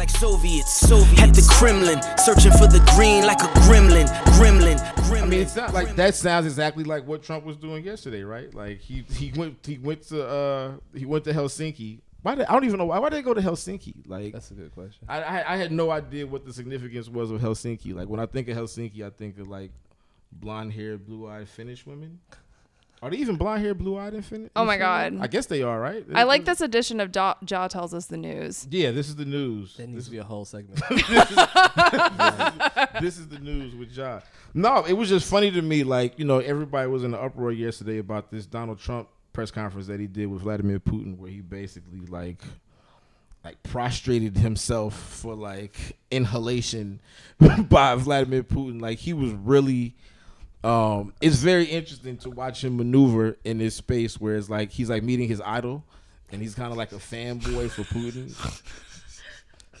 like Soviets. Soviets. At the Kremlin, searching for the green like a gremlin. Gremlin. gremlin I mean, it's not like that sounds exactly like what Trump was doing yesterday, right? Like he he went he went to uh he went to Helsinki. Why did I don't even know why why did they go to Helsinki? Like That's a good question. I, I I had no idea what the significance was of Helsinki. Like when I think of Helsinki, I think of like blonde haired, blue eyed Finnish women. Are they even blonde haired, blue eyed in Finnish? Oh my God. I guess they are, right? I like this edition of Jaw, Jaw tells us the news. Yeah, this is the news. That needs This to be a whole segment. this is the news with Jaw. No, it was just funny to me. Like you know, everybody was in the uproar yesterday about this Donald Trump press conference that he did with Vladimir Putin, where he basically like like prostrated himself for like inhalation by Vladimir Putin. Like he was really. Um, it's very interesting to watch him maneuver in this space where it's like he's like meeting his idol, and he's kind of like a fanboy for Putin.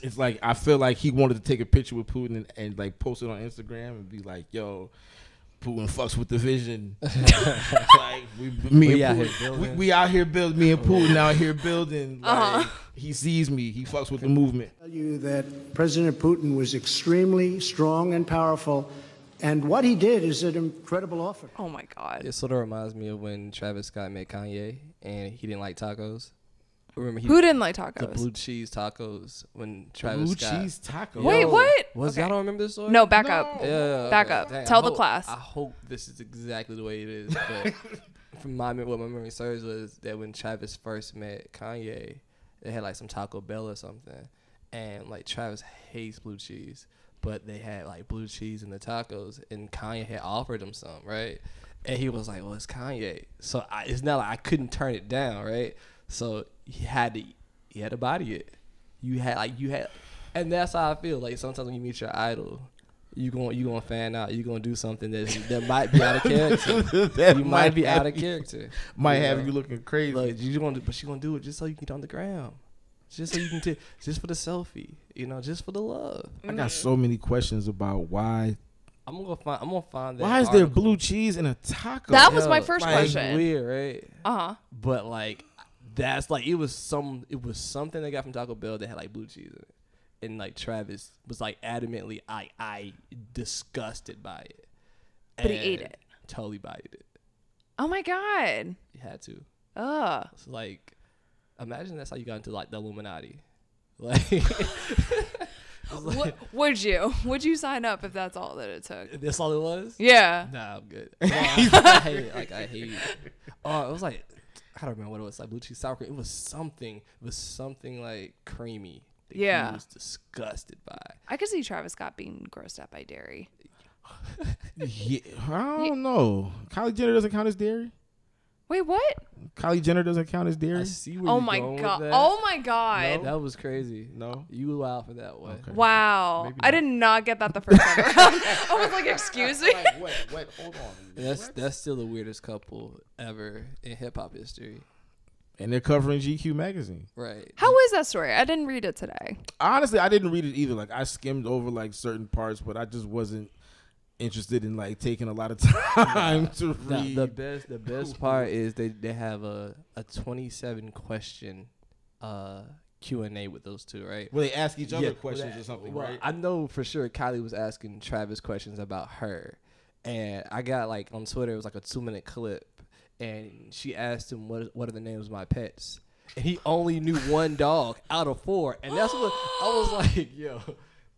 It's like I feel like he wanted to take a picture with Putin and, and like post it on Instagram and be like, "Yo, Putin fucks with the vision." like we, me We out and here Putin, building. we, we out here building. Me and Putin out here building. Like, Uh-huh. He sees me. He fucks with the movement. tell you that President Putin was extremely strong and powerful, and what he did is an incredible offer. Oh my God. it sort of reminds me of when Travis Scott met Kanye and he didn't like tacos. Remember he Who didn't like tacos? the tacos? blue cheese tacos when Travis Blue Scott. cheese tacos. Wait, what? Was Okay. y'all don't remember this story? No, back No. up. Yeah, Back up. Dang, I Tell the hope- class. I hope this is exactly the way it is. But from my mem- what my memory serves was that when Travis first met Kanye, they had like some Taco Bell or something, and like Travis hates blue cheese, but they had like blue cheese in the tacos, and Kanye had offered him some, right? And he was like, "Well, it's Kanye," so I, it's not like I couldn't turn it down, right? So he had to, he had to body it. You had like you had, and that's how I feel. Like sometimes when you meet your idol, you going you gonna fan out. You gonna do something that that might be out of character. That you might be out of character. Might you have know? you looking crazy. Like you gonna, but she gonna do it just so you can get on the ground, just so you can, t- just for the selfie, you know, just for the love. I got so many questions about why. I'm gonna go find. I'm gonna find that. Why is there blue cheese in a taco? That was my first like, question. Weird, right? Uh huh. But like, that's like it was some. It was something they got from Taco Bell that had like blue cheese in it, and like Travis was like adamantly, I I disgusted by it. But he ate it. Totally bited it. Oh my God. He had to. Ugh. It's like, imagine that's how you got into like the Illuminati. Like, like What, would you? Would you sign up if that's all that it took? that's all it was. Yeah. Nah, I'm good. No, I, I hate it. Like I hate. Oh, it was like I don't remember what it was. Like blue cheese sour cream. It was something. It was something like creamy. That Yeah. He was disgusted by. I could see Travis Scott being grossed out by dairy. Yeah, I don't know. Kylie Jenner doesn't count as dairy. Wait, what? Kylie Jenner doesn't count as I dairy. see where Oh you're my going with god. that. Oh my god. That was crazy. No. You were out for that one. Okay. Wow. I did not get that the first time around. I was like, excuse me. Like, wait, wait, hold on. And that's that's still the weirdest couple ever in hip hop history. And they're covering GQ magazine. Right. How is that story? I didn't read it today. Honestly, I didn't read it either. Like I skimmed over like certain parts, but I just wasn't interested in like taking a lot of time to Now, read. the best the best part is they they have a a 27 question uh Q&A with those two, right? Well, they ask each other Yeah, questions well, or something, well, right? I know for sure Kylie was asking Travis questions about her. And I got like on Twitter it was like a 2 minute clip and she asked him what what are the names of my pets? And he only knew one dog out of four. And that's what I was like, yo,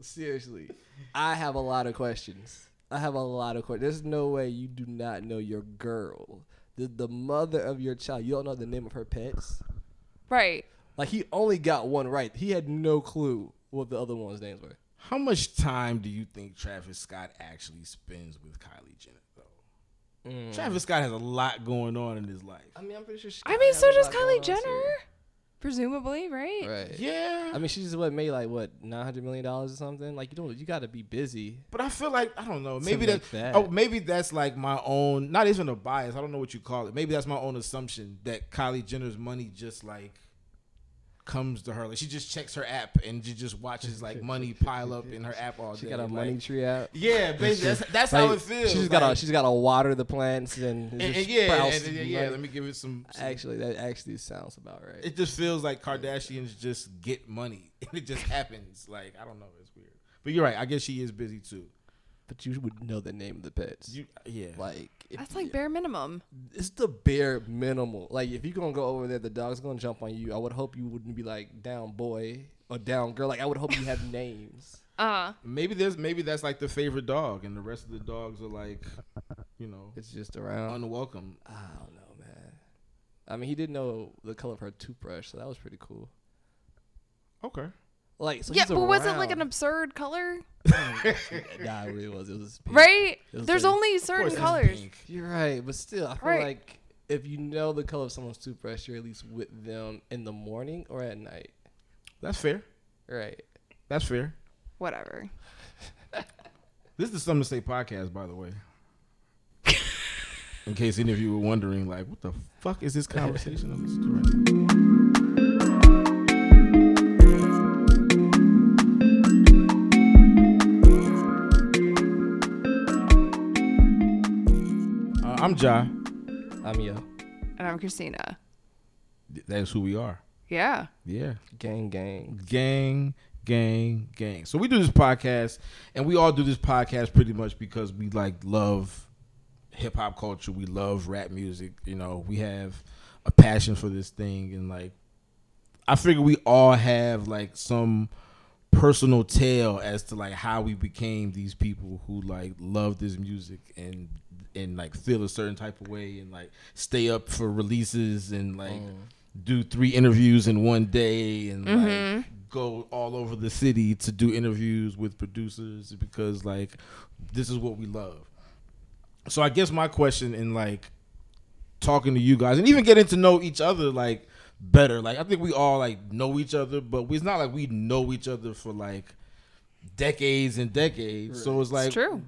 seriously. I have a lot of questions. I have a lot of questions. There's no way you do not know your girl. The, the mother of your child. You don't know the name of her pets? Right. Like he only got one right. He had no clue what the other ones' names were. How much time do you think Travis Scott actually spends with Kylie Jenner, though? Mm. Travis Scott has a lot going on in his life. I mean, I'm pretty sure. She I mean, so does Kylie on, Jenner. Too. Presumably, right? Right. Yeah, I mean, she's what made like what nine hundred million dollars or something. Like you don't, you got to be busy. but I feel like I don't know. Maybe that, that. Oh, maybe that's like my own. Not even a bias. I don't know what you call it. Maybe that's my own assumption that Kylie Jenner's money just like comes to her. Like she just checks her app and she just watches like money pile up in her app all day. She got a like- money tree app. Yeah, basically, that's, that's Like, how it feels. She's got like, to she's got to water the plants and, and, and yeah, and, and yeah. Let me give it some. some- Actually, that actually sounds about right. it just feels like Kardashians just get money, and it just happens. Like I don't know, it's weird. But you're right. I guess she is busy too. but you would know the name of the pets. You, yeah. like That's like bare minimum. it's the bare minimal. Like if you're gonna go over there, the dog's gonna jump on you. I would hope you wouldn't be like down boy or down girl. Like I would hope you have names. Uh, maybe there's maybe that's like the favorite dog, and the rest of the dogs are like, you know, It's just around. unwelcome. I don't know, man. I mean, he did know the color of her toothbrush, so that was pretty cool. Okay. Like, so yeah, he's but was it like an absurd color? nah, it really was. It was pink. Right? It was There's like- only certain colors. You're right, but still, I feel Right. like if you know the color of someone's toothbrush, you're at least with them in the morning or at night. That's fair. Right. That's fair. Whatever. This is the Something to Say podcast, by the way. In case any of you were wondering, like, what the fuck is this conversation I'm Ja. I'm yo. And I'm Christina. That's who we are. Yeah. Yeah. Gang, gang. gang, gang, gang. So we do this podcast, and we all do this podcast pretty much because we like love hip hop culture. We love rap music. You know, we have a passion for this thing, and like, I figure we all have like some personal tale as to like how we became these people who like love this music and and like feel a certain type of way and like stay up for releases and like mm. do three interviews in one day and like mm-hmm. go all over the city to do interviews with producers because like this is what we love. So I guess my question in like talking to you guys and even getting to know each other like better. Like I think we all like know each other, but it's not like we know each other for like decades and decades. So it's like it's true.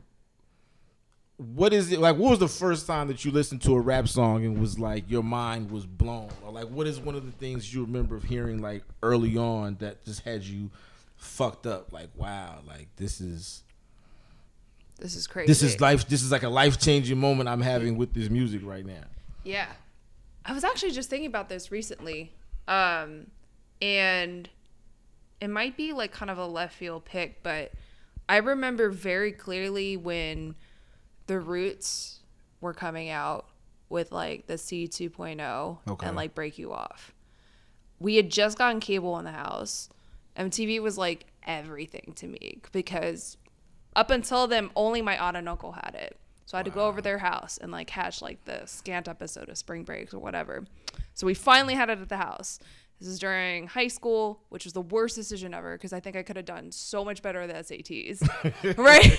what is it like what was the first time that you listened to a rap song and was like your mind was blown or like what is one of the things you remember of hearing like early on that just had you fucked up like wow like this is This is crazy. this is life this is like a life-changing moment i'm having with this music right now Yeah. I was actually just thinking about this recently. Um and it might be like kind of a left field pick, but I remember very clearly when the Roots were coming out with like the Seed 2.0 Okay. and like Break You Off. We had just gotten cable in the house. MTV was like everything to me because up until then, only my aunt and uncle had it. So I had to go over their house and like catch like the scant episode of Spring Break or whatever. So we finally had it at the house. This is during high school, which was the worst decision ever because I think I could have done so much better at the SATs. right?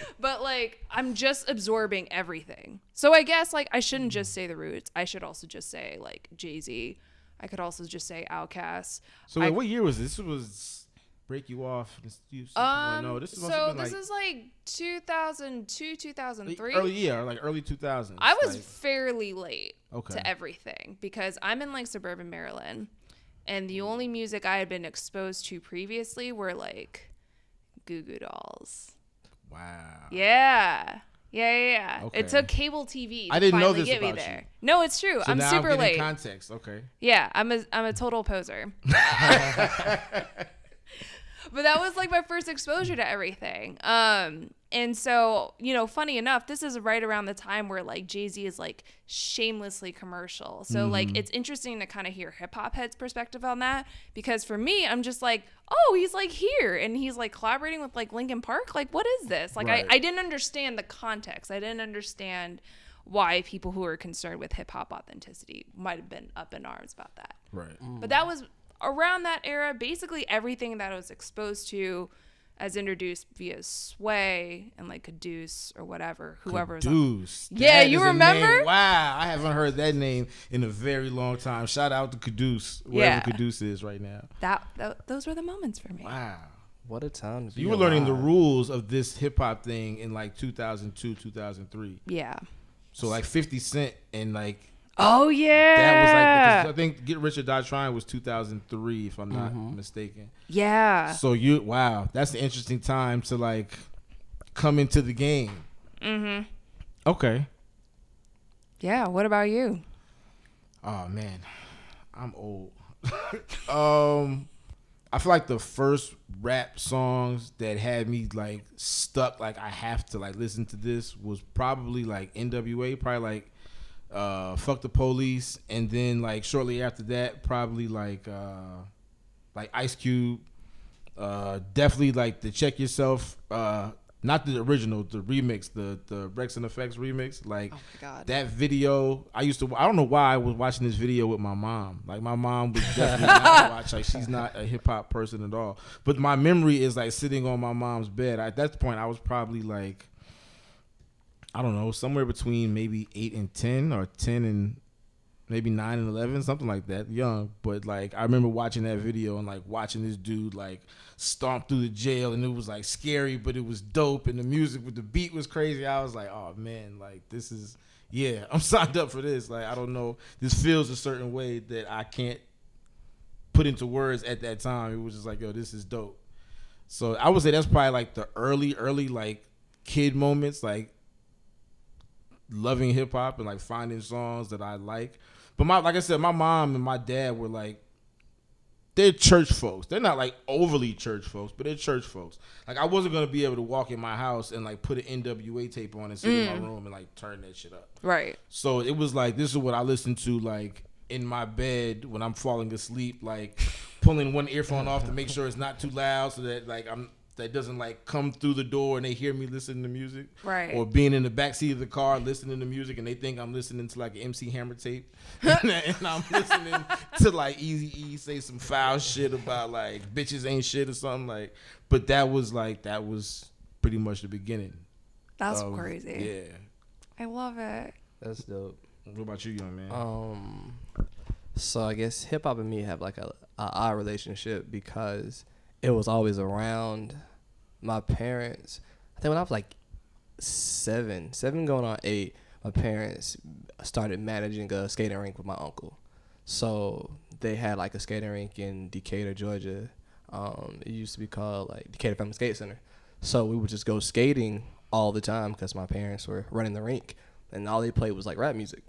but like I'm just absorbing everything. So I guess like I shouldn't just mm. say the roots. I should also just say like Jay-Z. I could also just say Outkast. so wait, I- what year was this this was break you off this, you, Um, no this so this like is like 2002, 2003. early yeah like early 2000s I was like, fairly late Okay. to everything because I'm in like suburban Maryland, and the only music I had been exposed to previously were like Goo Goo Dolls. wow Yeah. Yeah, yeah, yeah. Okay. It took cable TV. To I didn't know this get me about there. you. No, it's true. so I'm super I'm late. context okay Yeah, I'm a I'm a total poser. but that was like my first exposure to everything. Um and so, you know, funny enough, this is right around the time where like Jay-Z is like shamelessly commercial. So like it's interesting to kind of hear hip hop heads perspective on that because for me, I'm just like, "Oh, he's like here and he's like collaborating with like Linkin Park. Like what is this?" Like Right. I I didn't understand the context. I didn't understand why people who are concerned with hip hop authenticity might have been up in arms about that. right But that was around that era. Basically, everything that I was exposed to as introduced via Sway and like Quddus or whatever, whoever was on. Quddus. Yeah, you remember? Wow, I haven't heard that name in a very long time. Shout out to Quddus, wherever Yeah. Quddus is right now. That, that those were the moments for me. Wow. What a time to be You were learning the rules of this hip hop thing in like 2002, 2003. Yeah. So like 50 Cent and like Oh yeah. That was like I think Get Rich or Die Trying was 2003 if I'm not Mm-hmm. mistaken. yeah. So you wow, that's an interesting time to like come into the game. Mm-hmm. Okay. Yeah. What about you? Oh man, I'm old. um, I feel like the first rap songs that had me like stuck, like I have to like listen to this, was probably like N.W.A. Probably like uh, "Fuck the Police," and then like shortly after that, probably like uh, like Ice Cube. Uh, definitely like the Check Yourself. Uh, not the original, the remix, the the Rex and Effects remix. Like Oh my God. that video, I used to. I don't know why I was watching this video with my mom. Like my mom was definitely not watch. Like she's not a hip hop person at all. But my memory is like sitting on my mom's bed. At that point, I was probably like, I don't know, somewhere between maybe eight and ten, or ten and maybe nine and eleven, something like that, young. But like I remember watching that video and like watching this dude like stomp through the jail, and it was like scary, but it was dope, and the music with the beat was crazy. I was like, oh man, like this is yeah, I'm signed up for this. Like I don't know, this feels a certain way that I can't put into words at that time. It was just like, yo, this is dope. So I would say that's probably like the early, early like kid moments, like loving hip hop and like finding songs that I like. But my like I said, my mom and my dad were like they're church folks. They're not like overly church folks, but they're church folks. Like I wasn't gonna be able to walk in my house and like put an NWA tape on and sit in my mm. room and like turn that shit up. Right. So it was like this is what I listen to like in my bed when I'm falling asleep, like pulling one earphone off to make sure it's not too loud so that like I'm that doesn't like come through the door and they hear me listening to music. Right. Or being in the back seat of the car listening to music and they think I'm listening to like an MC Hammer tape. and I'm listening to like Easy E say some foul shit about like bitches ain't shit or something like but that was like that was pretty much the beginning. That's of- crazy. Yeah. I love it. That's dope. What about you, young man? Um, so I guess hip hop and me have like a, a odd relationship because it was always around my parents. I think when I was like seven, seven going on eight, my parents started managing a skating rink with my uncle. So they had like a skating rink in Decatur, Georgia. Um, it used to be called like Decatur Family Skate Center. So we would just go skating all the time because my parents were running the rink, and all they played was like rap music.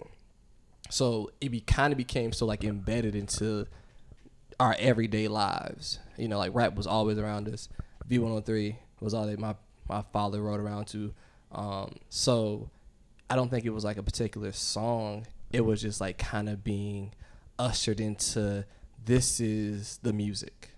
So it be kind of became so like embedded into our everyday lives. You know, like rap was always around us. V103 was all that my my father rode around to. Um, so I don't think it was like a particular song. It was just like kind of being ushered into this is the music.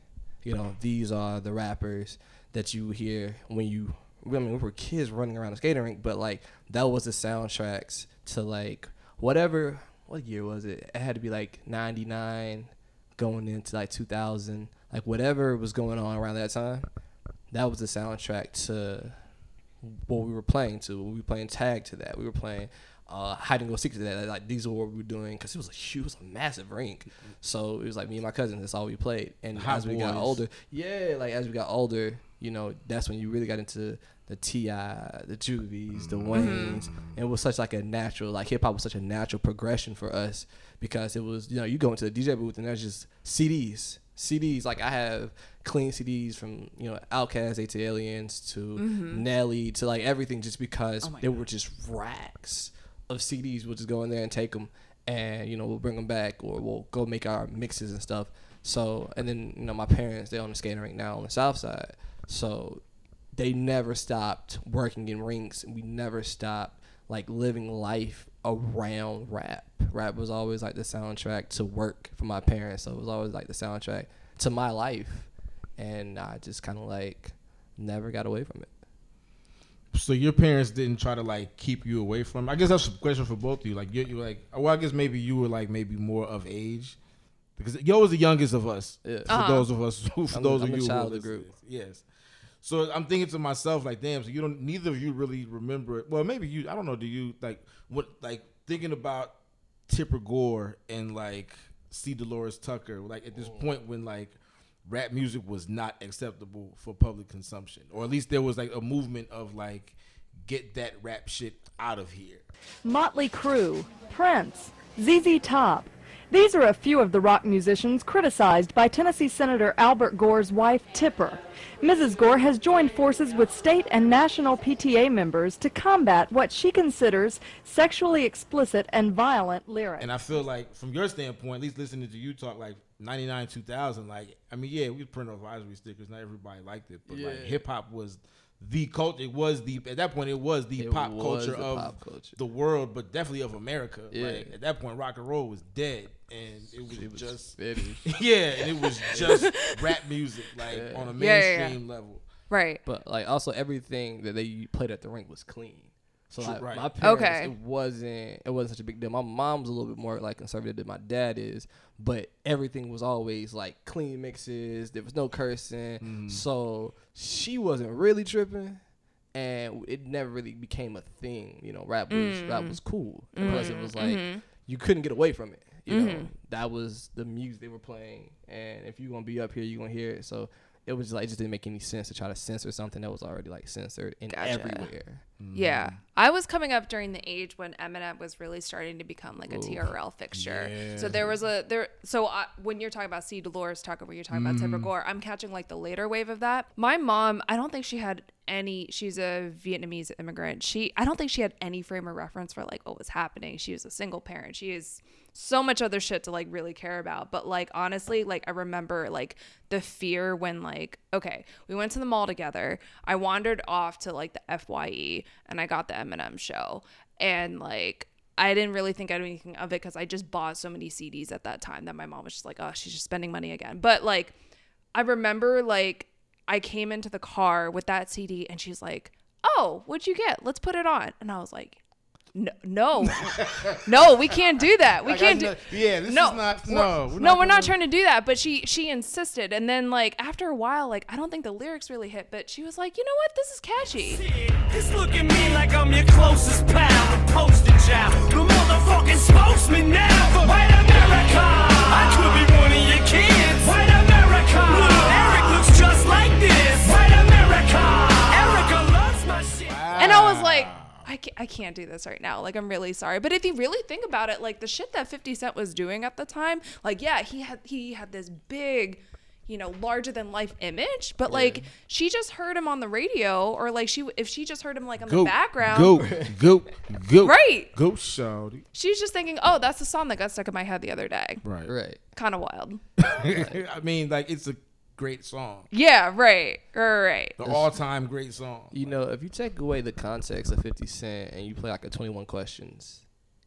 You know, these are the rappers that you hear when you. I mean, we were kids running around the skating rink, but like that was the soundtracks to like whatever. What year was it? It had to be like '99, going into like 2000, like whatever was going on around that time. That was the soundtrack to what we were playing to. We were playing tag to that. We were playing uh, hide and go seek to that. Like these are what we were doing because it was a huge, it was a massive rink. So it was like me and my cousins. That's all we played. And Hot as we got older, yeah, like as we got older, you know, that's when you really got into the T.I., the Juvies, the mm-hmm. Waynes. And it was such like a natural, like hip hop was such a natural progression for us because it was, you know, you go into the DJ booth and there's just CDs. CDs like I have clean CDs from you know Outkast, ATLiens to mm-hmm. Nelly to like everything just because oh they were just racks of CDs. We'll just go in there and take them, and you know we'll bring them back or we'll go make our mixes and stuff. So and then you know my parents they on the skating rink now on the south side, so they never stopped working in rinks, and we never stopped like living life around rap. Rap was always like the soundtrack to work for my parents, so it was always like the soundtrack to my life, and I just kind of like never got away from it. So your parents didn't try to like keep you away from. I guess that's a question for both of you. Like you, you like. Well, I guess maybe you were like maybe more of age, because yo was the youngest of us. Yeah. For Uh-huh. those of us, for I'm- those I'm of the you, child are of the listening. group. Yes. So I'm thinking to myself like, damn. So you don't. Neither of you really remember it. Well, maybe you. I don't know. Do you like what like thinking about Tipper Gore and like C. Delores Tucker? Like at this oh. point when like rap music was not acceptable for public consumption, or at least there was like a movement of like get that rap shit out of here. Motley Crue, Prince, ZZ Top. These are a few of the rock musicians criticized by Tennessee Senator Albert Gore's wife, Tipper. Mrs. Gore has joined forces with state and national PTA members to combat what she considers sexually explicit and violent lyrics. And I feel like, from your standpoint, at least listening to you talk like 99, 2000, like, I mean, yeah, we print advisory stickers. Not everybody liked it, but like hip hop was the culture. It was the, at that point, it was the It pop was culture the of pop culture. the world, but definitely of America. Yeah. Like, at that point, rock and roll was dead. And it was, It was just, finished. yeah, and it was just rap music, like Yeah. on a Yeah, yeah, yeah. mainstream level. Right. But like also everything that they played at the rink was clean. So True, like right. my parents, Okay. it wasn't it wasn't such a big deal. My mom's a little bit more like conservative than my dad is, but everything was always like clean mixes. There was no cursing, Mm-hmm. so she wasn't really tripping, and it never really became a thing. You know, rap was mm. rap was cool. And mm. Plus, it was like mm-hmm. you couldn't get away from it. You know, mm-hmm. that was the music they were playing, and if you're gonna be up here, you're gonna hear it. So it was like it just didn't make any sense to try to censor something that was already like censored and Gotcha. everywhere. Yeah. Mm. I was coming up during the age when Eminem was really starting to become like a TRL fixture. So there was a there so I, when you're talking about C Delores Tucker when you're talking about Tipper mm. Gore, I'm catching like the later wave of that. My mom, I don't think she had any she's a Vietnamese immigrant. She I don't think she had any frame of reference for like what was happening. She was a single parent. She is so much other shit to like really care about. But like honestly, like I remember like the fear when like okay, we went to the mall together. I wandered off to like the FYE and I got the Eminem show and like I didn't really think anything of it because I just bought so many CDs at that time that my mom was just like, oh, she's just spending money again. But like, I remember like I came into the car with that CD and she's like, oh, what'd you get? Let's put it on. And I was like, no, no, no, we can't do that. We Like, can't do. know- yeah, this no, is not- we're- no, we're no, not we're not trying to do that. But she she insisted, and then like after a while, like I don't think the lyrics really hit, but she was like, you know what, this is catchy. Just look at me like I'm your closest pal, the poster child, the motherfucking spokesman now for white America. I could be one of your kids, white America. Little Eric looks just like this, white America. Erica loves my shit. And I was like, I can't, I can't do this right now. Like, I'm really sorry. But if you really think about it, like the shit that 50 Cent was doing at the time, like, yeah, he had he had this big, you know, larger than life image. But like, she just heard him on the radio, or like she if she just heard him like on the background, Go, go, go. Right. Go, shawty. she's just thinking, oh, that's the song that got stuck in my head the other day. Right. Right. Kind of wild. I mean, like, it's a great song. Yeah. Right. Right. Right. The all-time great song. You know, if you take away the context of 50 Cent and you play like a 21 Questions,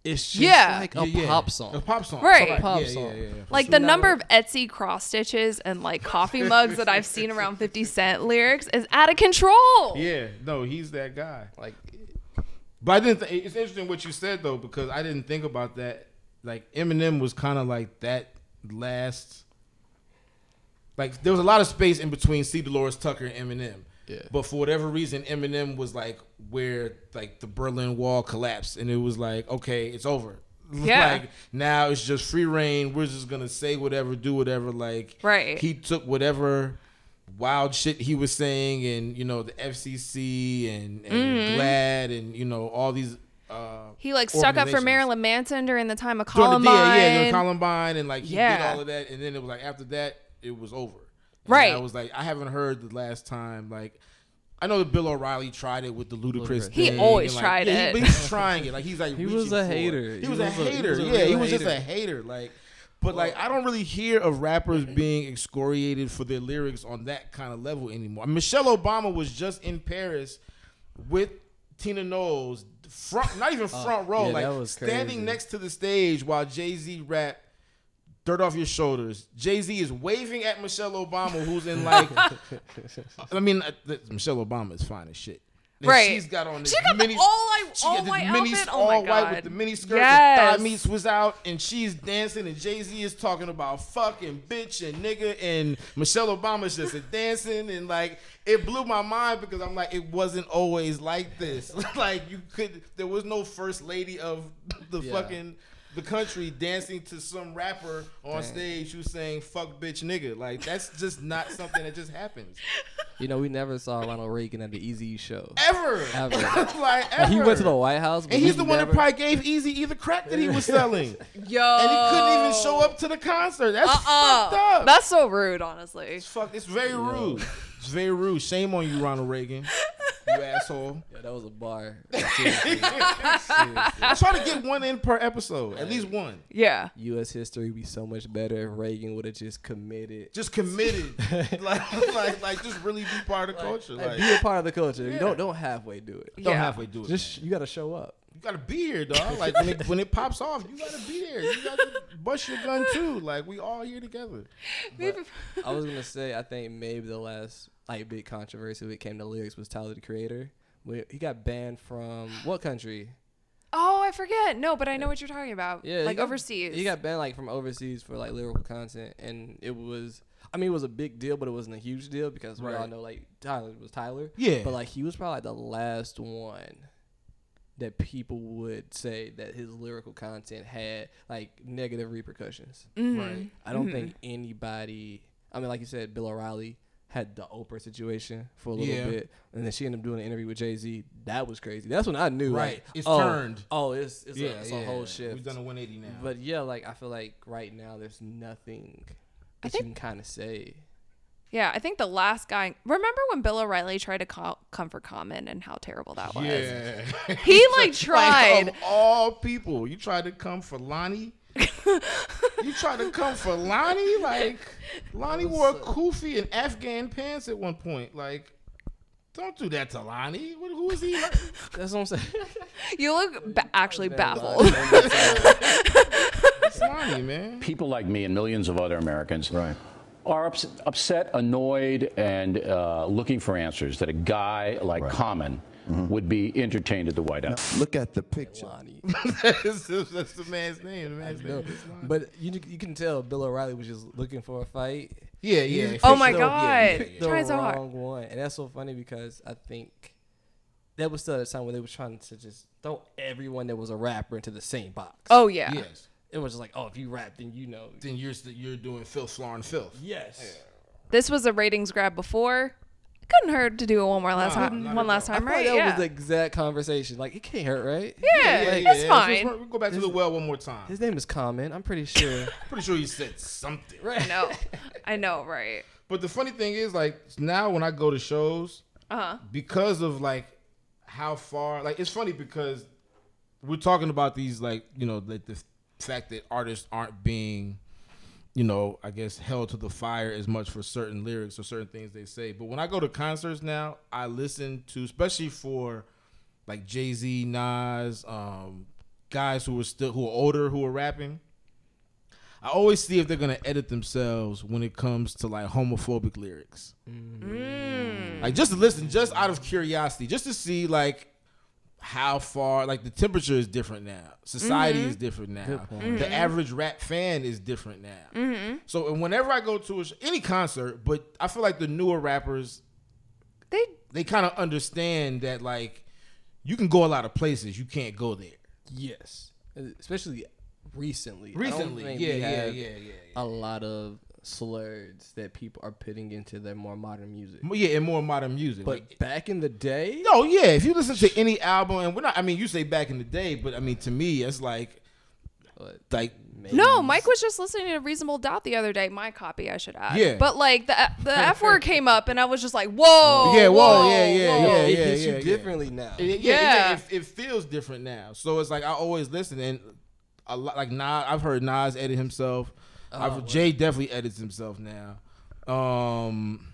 it's just Yeah. like a Yeah, yeah. pop song. A pop song. Right. Yeah, Pop yeah, song. Yeah, yeah, yeah. Like the number of Etsy cross stitches and like coffee mugs that I've seen around 50 Cent lyrics is out of control. Yeah, no, he's that guy. Like, But I didn't. Th- it's interesting what you said though because I didn't think about that. Like Eminem was kind of like that last. Like there was a lot of space in between C. Delores Tucker and Eminem. Yeah. But for whatever reason, Eminem was like where like the Berlin Wall collapsed, and it was like, okay, it's over. Yeah. like now it's just free reign. We're just gonna say whatever, do whatever. Like Right. he took whatever wild shit he was saying, and you know the FCC and, and Mm-hmm. GLAAD and you know all these. Uh, He like stuck up for. Marilyn Manson during the time of During the- Columbine. yeah, yeah, during Columbine, and like he Yeah. did all of that, and then it was like after that, it was over. And Right. I was like, I haven't heard the last time. Like, I know that Bill O'Reilly tried it with the ludicrous. Ludacris. He thing, always like, tried yeah, it. he, but he's trying it. Like he's like He was a hater. He, He was, a was a- he hater. was a yeah, he real was just a hater. hater. Like. But like I don't really hear of rappers being excoriated for their lyrics on that kind of level anymore. Michelle Obama was just in Paris with Tina Knowles, front not even uh, front row, yeah, like that was standing next to the stage while Jay Z rap "Dirt Off Your Shoulders." Jay Z is waving at Michelle Obama, who's in like, I mean, uh, Michelle Obama is fine as shit. And Right. She's got on this She got the mini, all white- all white mini, outfit? all Oh my white with the mini skirt. Yes. The thigh meats was out, and she's dancing, and Jay Z is talking about fucking bitch and nigga, and Michelle Obama's just a dancing, and like it blew my mind because I'm like, it wasn't always like this. like you could, there was no first lady of the Yeah. fucking the country dancing to some rapper on Dang. stage who's saying fuck bitch nigga. Like that's just not something that just happens. You know, we never saw Ronald Reagan at the Easy show. ever, Ever. like ever. And he went to the White House, but and he's we the one that probably gave Easy either crack that he was selling, Yo. and he couldn't even show up to the concert. That's uh-uh. fucked Uh-uh. up. That's so rude, honestly. It's fuck. It's very rude. It's very rude. Shame on you, Ronald Reagan. You asshole. Yeah, that was a bar. Seriously. Seriously. I try to get one in per episode, at least one. Yeah. U.S. history would be so much better if Reagan would have just committed. Just committed, like, like, like, just really be part of the culture. Like, Like, be a part of the culture. You Yeah. don't don't halfway do it. don't Yeah. halfway do it. Just man. you got to show up. You gotta be here, dog. Like when it, when it pops off, you gotta be there. You gotta bust your gun too. Like we all here together. But I was gonna say I think maybe the last like big controversy when it came to lyrics was Tyler the Creator. Where he got banned from what country? Oh, I forget. No, but I know what you're talking about. Yeah, he like got- overseas. He got banned like from overseas for like lyrical content, and it was. I mean, it was a big deal, but it wasn't a huge deal because we all know like Tyler was Tyler. Yeah. But like he was probably like the last one that people would say that his lyrical content had like negative repercussions. Mm-hmm. Right. I don't think anybody. I mean, like you said, Bill O'Reilly had the Oprah situation for a little Yeah. bit, and then she ended up doing an interview with Jay Z. That was crazy. That's when I knew, Right. Like, It's oh, turned. Oh, it's it's, yeah, a, it's a whole shift. We've done a 180 now. But yeah, like I feel like right now there's nothing that think- you can kind of say. Yeah, I think the last guy. Remember when Bill O'Reilly tried to call, come for Common and how terrible that was? yeah, He like tried. Like, of all people, you tried to come for Lonnie. you tried to come for Lonnie. Like Lonnie wore a kufi and Afghan pants at one point. Like, don't do that to Lonnie. What, who is he? That's what I'm saying. you look ba- actually baffled. It's Lonnie, man. people like me and millions of other Americans are ups- upset, annoyed, and uh, looking for answers that a guy like Common would be entertained at the White House. Look at the picture. Lonnie. that's, that's the man's name. The man's name. but you you can tell Bill O'Reilly was just looking for a fight. Yeah, yeah. Oh my. God. Yeah, yeah, yeah. the Trying so wrong hard. one, and that's so funny because I think that was still at a time when they were trying to just throw everyone that was a rapper into the same box. Oh yeah. Yes. It was just like, oh, if you rap, then you know. Then you're you're doing filth, slaughter, filth. Yes. This was a ratings grab before. Couldn't hurt to do it one more last Nah, time. One last all. I time, feel like right? that Yeah. was the exact conversation. Like it can't hurt, right? yeah, like, it's yeah, fine. So we go back to the well one more time. His name is Common. I'm pretty sure. Pretty sure he said something. right. I know. I know, right? But the funny thing is, like now when I go to shows, Uh huh. because of like how far, like it's funny because we're talking about these, like you know, like the fact that artists aren't being, you know, I guess held to the fire as much for certain lyrics or certain things they say. But when I go to concerts now, I listen to, especially for like Jay Z, Nas, um, guys who are still who are older who are rapping. I always see if they're gonna edit themselves when it comes to like homophobic lyrics. Like just to listen, just out of curiosity, just to see like how far like the temperature is different now. Society mm-hmm. is different now. The mm-hmm. average rap fan is different now. Mm-hmm. So and whenever I go to a sh- any concert, but I feel like the newer rappers They they kind of understand that like you can go a lot of places, you can't go there. Yes. Especially recently. Recently, yeah, we yeah, yeah, yeah, yeah. A lot of slurs that people are putting into their more modern music. Yeah, and more modern music. But Like, back in the day, No, yeah. If you listen to any album, and we're not. I mean, you say back in the day, but I mean, to me, it's like, what, like, maybe- no. Mike was just listening to Reasonable Doubt the other day. My copy, I should add. Yeah. But like the the F word came up, and I was just like, whoa. Yeah, whoa, yeah, whoa, yeah, whoa. yeah, it yeah, hits yeah, you yeah. differently now. yeah, yeah, yeah, Yeah. it, it feels different now. So it's like I always listen, and a lot like Nas. I've heard Nas edit himself. I've, Jay definitely edits himself now. Um,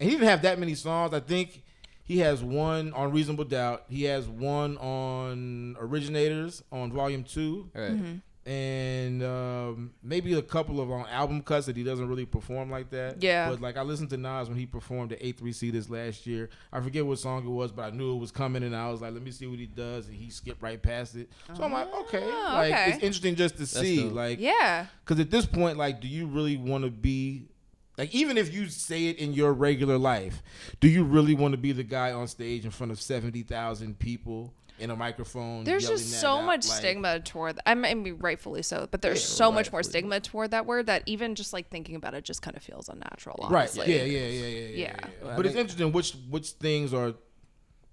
and he didn't have that many songs. I think he has one on Reasonable Doubt. He has one on Originators on Volume Two. Right. Mm-hmm. And um, maybe a couple of on album cuts that he doesn't really perform like that. Yeah. But like I listened to Nas when he performed at A3C this last year. I forget what song it was, but I knew it was coming, and I was like, let me see what he does, and he skipped right past it. So I'm like, okay, Ah, like okay. it's interesting just to see, dope. like, Yeah. because at this point, like, do you really want to be? Like even if you say it in your regular life, do you really want to be the guy on stage in front of seventy thousand people in a microphone. There's yelling just that so out, much like- stage toward. I mean, rightfully so, but there's Yeah, so much more stigma toward that word that even just like thinking about it just kind of feels unnatural. Right. Honestly. Yeah, yeah, yeah, yeah, yeah. yeah. Yeah. yeah. Well, I But it's interesting which which things are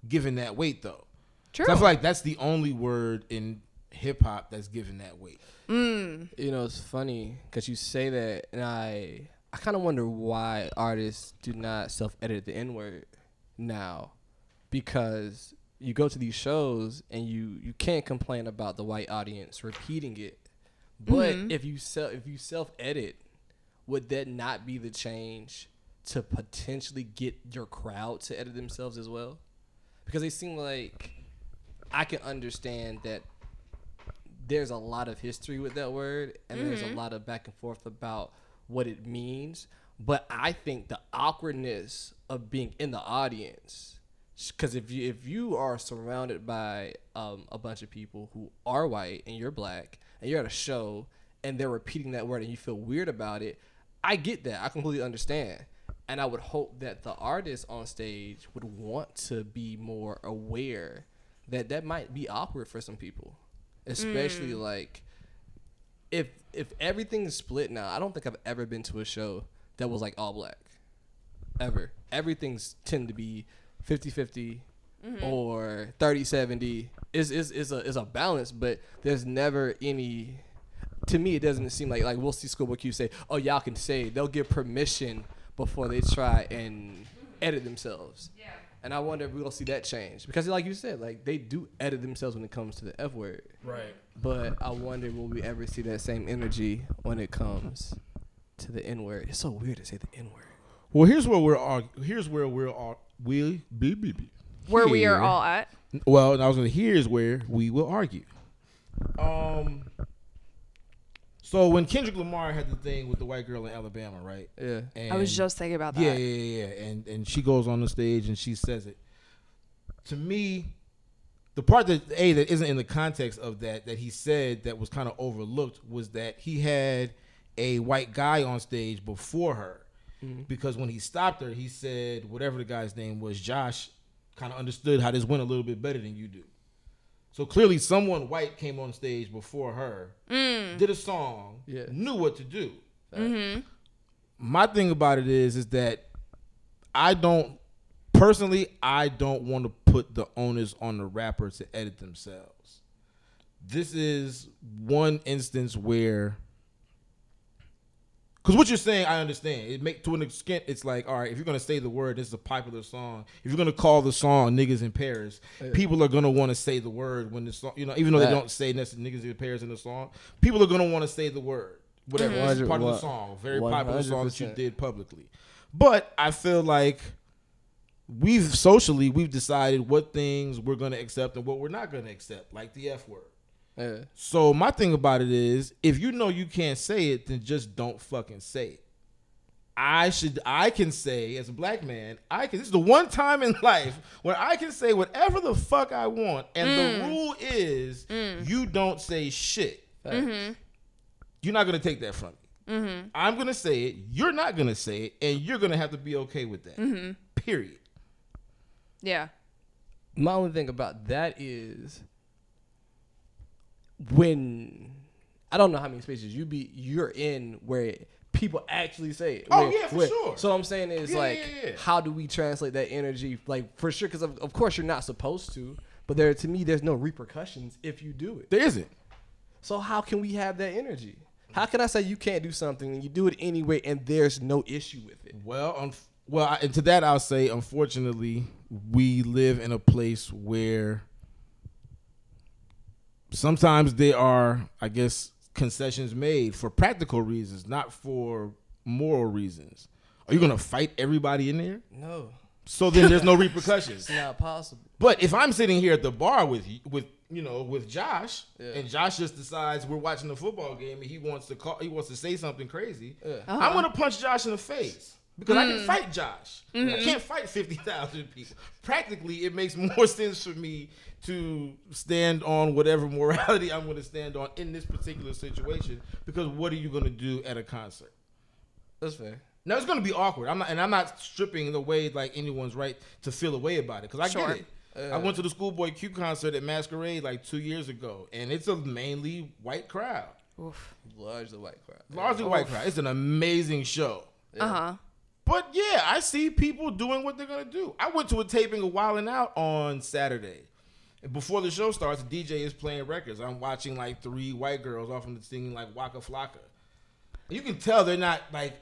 given that weight though. 'Cause True. I feel like that's the only word in hip hop that's given that weight. Mm. You know, it's funny because you say that, and I I kind of wonder why artists do not self edit the N word now, because you go to these shows and you you can't complain about the white audience repeating it, but mm-hmm. if you self if you self edit, would that not be the change to potentially get your crowd to edit themselves as well? Because they seem like I can understand that there's a lot of history with that word and there's a mm-hmm. lot of back and forth about what it means. But i think the awkwardness of being in the audience because if you if you are surrounded by um, a bunch of people who are white and you're black and you're at a show and they're repeating that word and you feel weird about it i get that. I completely understand. And i would hope that the artist on stage would want to be more aware that that might be awkward for some people especially like if if everything's split now i don't think i've ever been to a show that was like all black. Ever. Everything's tend to be 50-50 mm-hmm. or 30-70 is is is a is a balance but there's never any to me it doesn't seem like like we'll see schoolboy q say oh y'all can say they'll give permission before they try and edit themselves yeah and i wonder if we'll see that change because like you said like they do edit themselves when it comes to the f word Right. but I wonder will we ever see that same energy when it comes to the N word? It's so weird to say the N word. Well, here's where we're arg- here's where we're all we be, be, be. Where we are all at. Well, and I was gonna here's where we will argue. Um. So when Kendrick Lamar had the thing with the white girl in Alabama, right? Yeah. And I was just thinking about that. Yeah, yeah, yeah, yeah. And and she goes on the stage and she says it. To me, the part that a that isn't in the context of that that he said that was kind of overlooked was that he had a white guy on stage before her. Mm-hmm. Because when he stopped her, he said whatever the guy's name was, Josh, kind of understood how this went a little bit better than you do. So clearly, someone white came on stage before her, mm. did a song, Yeah. knew what to do. Mm-hmm. My thing about it is, is that I don't personally, I don't want to put the onus on the rapper to edit themselves. This is one instance where, because what you're saying, I understand. It make to an extent, it's like, all right, if you're gonna say the word, this is a popular song. If you're gonna call the song "Niggas in Paris," people are gonna want to say the word when the song, you know, even though they don't say necessarily "Niggas in Paris" in the song, people are gonna want to say the word. Whatever, it's Mhm. part of the song, very popular song that you did publicly. But I feel like we've socially we've decided what things we're gonna accept and what we're not gonna accept, like the F word. Yeah. So my thing about it is, if you know you can't say it, then just don't fucking say it. I should, I can say as a black man, I can. This is the one time in life where I can say whatever the fuck I want, and the mm. rule is mm. you don't say shit. Mm-hmm. You're not gonna take that from me. Mm-hmm. I'm gonna say it. You're not gonna say it, and you're gonna have to be okay with that. Mm-hmm. Period. Yeah. My only thing about that is when I don't know how many spaces you be you're in where people actually say it. Oh, Where- yeah, for where- sure. So I'm saying is Yeah, like, yeah, yeah. how do we translate that energy? Like for sure, because of, of course you're not supposed to, but there to me there's no repercussions if you do it. There isn't. So how can we have that energy? How can I say you can't do something and you do it anyway and there's no issue with it? Well, um, well, I, and to that I'll say, unfortunately, we live in a place where sometimes there are, I guess, concessions made for practical reasons, not for moral reasons. Are you gonna fight everybody in there? No, So then there's no repercussions. it's not possible. But if I'm sitting here at the bar with you, with you know with Josh, Yeah. and Josh just decides we're watching the football game and he wants to call, he wants to say something crazy, Yeah. I'm uh-huh. gonna punch Josh in the face because I can fight Josh. I can't fight fifty thousand people. Practically, it makes more sense for me to stand on whatever morality I'm gonna stand on in this particular situation because what are you gonna do at a concert? That's fair. Now it's gonna be awkward. I'm not, and I'm not stripping away like anyone's right to feel a way about it because I Sure. get it. I went to the Schoolboy Q concert at Masquerade like two years ago, and it's a mainly white crowd, Oof. Largely white crowd. largely white crowd. It's an amazing show. Uh huh. But yeah, I see people doing what they're gonna do. I went to a taping of Wildin' Out on Saturday. Before the show starts, the DJ is playing records. I'm watching like three white girls often singing like Waka Flocka. You can tell they're not like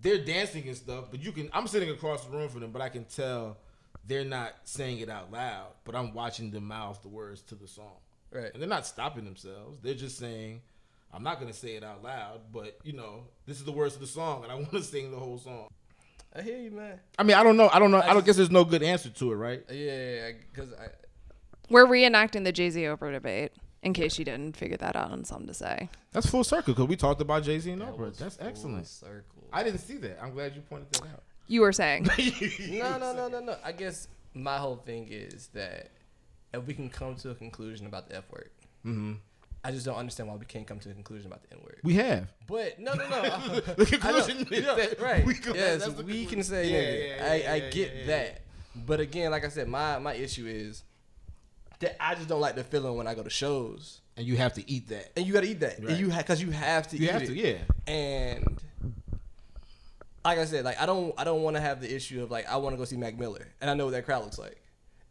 they're dancing and stuff, but you can I'm sitting across the room from them, but I can tell they're not saying it out loud, but I'm watching them mouth the words to the song. Right. And they're not stopping themselves. They're just saying, I'm not gonna say it out loud, but you know, this is the words of the song, and I want to sing the whole song. I hear you, man. I mean, I don't know. I don't know. I don't guess there's no good answer to it, right? Yeah, because I, We're reenacting the Jay Z Oprah debate. In case you didn't figure that out on something to say. That's full circle because we talked about Jay Z and that Oprah. That's full excellent. Circle. I didn't see that. I'm glad you pointed that out. You were saying. no, no, no, no, no. I guess my whole thing is that if we can come to a conclusion about the F word, mm-hmm. I just don't understand why we can't come to a conclusion about the N word. We have. But no, no, no. The conclusion is yeah, that right. we can- yes, that's we can say Yeah, nigga. yeah, I, yeah, I get yeah, yeah. that. But again, like I said, my my issue is that I just don't like the feeling when I go to shows And you have to eat that. and you gotta eat that, Right. and you because you have to You eat have it. to, yeah. And like I said, like I don't I don't want to have the issue of like I want to go see Mac Miller, and I know what that crowd looks like.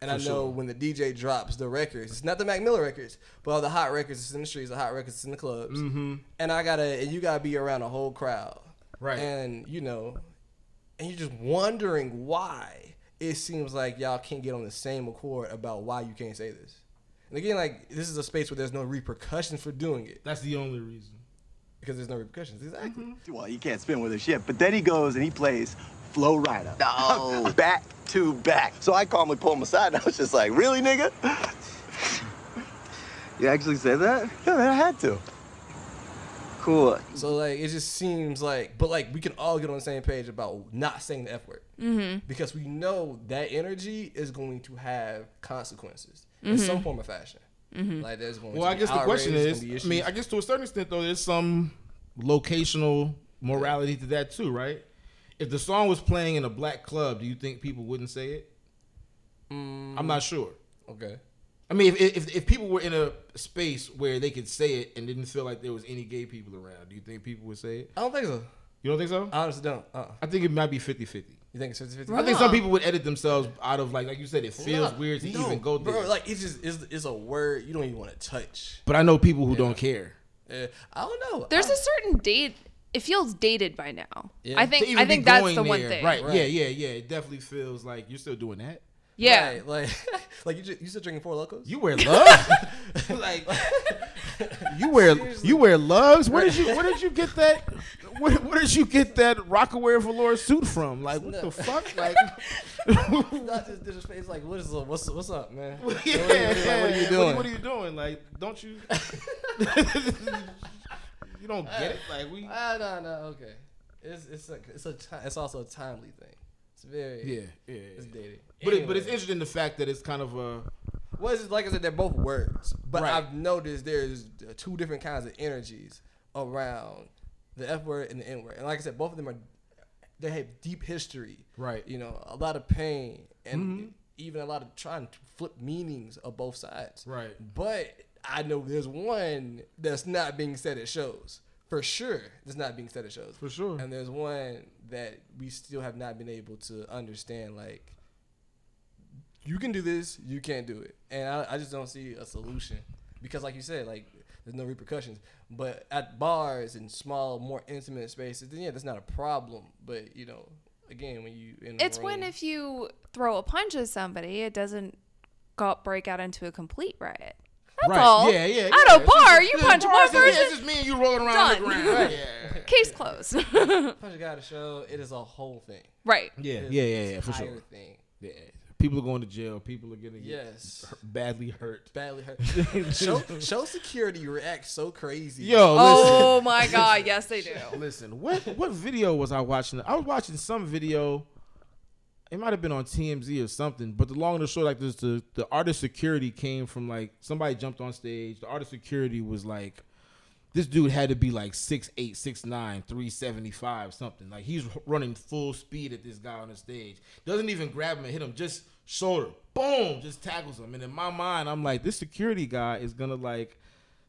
And I know sure. when the DJ drops the records, it's not the Mac Miller records, but all the hot records that's in the streets, the hot records that's in the clubs. Mm-hmm. And I gotta, and you gotta be around a whole crowd, Right. And you know, and you're just wondering why it seems like y'all can't get on the same accord about why you can't say this. And again, like this is a space where there's no repercussions for doing it That's the only reason. Because there's no repercussions. Exactly. Well, you can't spin with her shit. But then he goes and he plays Flow Rider. No. back to back. So I calmly pulled him aside and I was just like, really, nigga? you actually said that? Yeah, man, I had to. Cool. So like it just seems like, but like we can all get on the same page about not saying the f word mm-hmm. because we know that energy is going to have consequences in some form or fashion. Like there's going. Well, to I be guess the question is, there's gonna be I mean. I guess to a certain extent though, there's some locational morality to that too, right? If the song was playing in a black club, do you think people wouldn't say it? I'm not sure. okay. I mean, if, if if people were in a space where they could say it and didn't feel like there was any gay people around, do you think people would say it? I don't think so. You don't think so? I honestly don't. Uh. I think it might be 50-50. You think it's 50 50? I think some people would edit themselves out of like, like you said, it feels weird to even go there. Bro, like it's just it's, it's a word you don't even want to touch. but I know people who don't care. Uh, I don't know. There's I, a certain date. It feels dated by now. Yeah. I think I think that's going the one thing. Right. Right. Yeah, yeah, yeah. It definitely feels like you're still doing that. Yeah. Right, like like you just, you still drinking four Lokos? You wear love? like you wear you wear Lugz? Where did you where did you get that? Where, where did you get that Rocawear velour suit from? Like what the fuck? Like Not just disrespect. It's like what is what's what's up, man? yeah, What are you- like, what are you doing? What, are you doing? Like don't you? you don't get it? Like we? Ah, no, no, okay. It's it's a, it's a it's also a timely thing. It's very Yeah, yeah. It's dated. But it, but it's interesting the fact that it's kind of a Well, it's like I said, they're both words, but Right. I've noticed there's uh, two different kinds of energies around the F word and the N word, and like I said, both of them are they have deep history, Right. You know, a lot of pain and even a lot of trying to flip meanings of both sides, Right. But I know there's one that's not being said at shows. For sure, that's not being said at shows. For sure. And there's one that we still have not been able to understand. Like, you can do this, you can't do it, and I, I just don't see a solution because, like you said, like there's no repercussions. But at bars and small, more intimate spaces, then yeah, that's not a problem. But you know, again, when you in a It's when if you throw a punch at somebody, it doesn't go break out into a complete riot. That's right. all. Yeah, yeah. At yeah. a bar, you punch just- one it's just- person. It's just me and you rolling around Done. the ground. Right. Yeah. Case closed. punch a guy to show, it is a whole thing. right. Yeah, It is yeah, yeah, yeah, for entire sure. Thing. Yeah. People are going to jail. People are getting Yes. badly hurt. Badly hurt. show, show security reacts so crazy. Yo, listen. Oh my God! Yes, they do. Listen, what what video was I watching? I was watching some video. It might have been on TMZ or something, but the long and the short, like this, the the artist security came from like somebody jumped on stage. The artist security was like, this dude had to be like 6'8", 6'9", 375, something. Like he's running full speed at this guy on the stage. Doesn't even grab him and hit him, just shoulder, boom, just tackles him. And in my mind, I'm like, this security guy is gonna like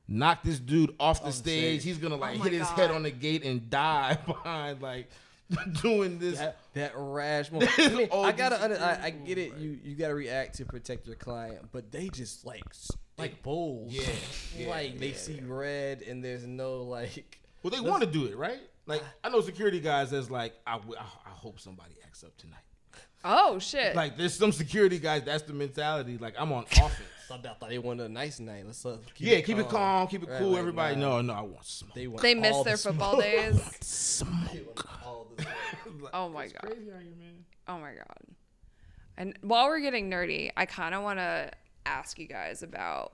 knock this dude off the the stage. stage. He's gonna oh like Oh hit his head on the gate and die behind like doing this. that, that rash moment. I mean, I gotta, under, I, I get it. You you gotta react to protect your client, but they just like like bulls. Yeah, yeah, like they yeah, see red and there's no like. Well, they want to do it, right? Like I know security guys that's like, I, w- I, I hope somebody acts up tonight. Oh shit. Like there's some security guys that's the mentality. Like I'm on offense. I thought they wanted a nice night. Let's uh, keep yeah, keep it calm, keep it Right, cool. like, Everybody, nah. no, no, I want smoke. They want they miss all their the football smoke. days. smoke. All the smoke. Oh my god. Crazy out here, man. Oh my god. And while we're getting nerdy, I kind of want to ask you guys about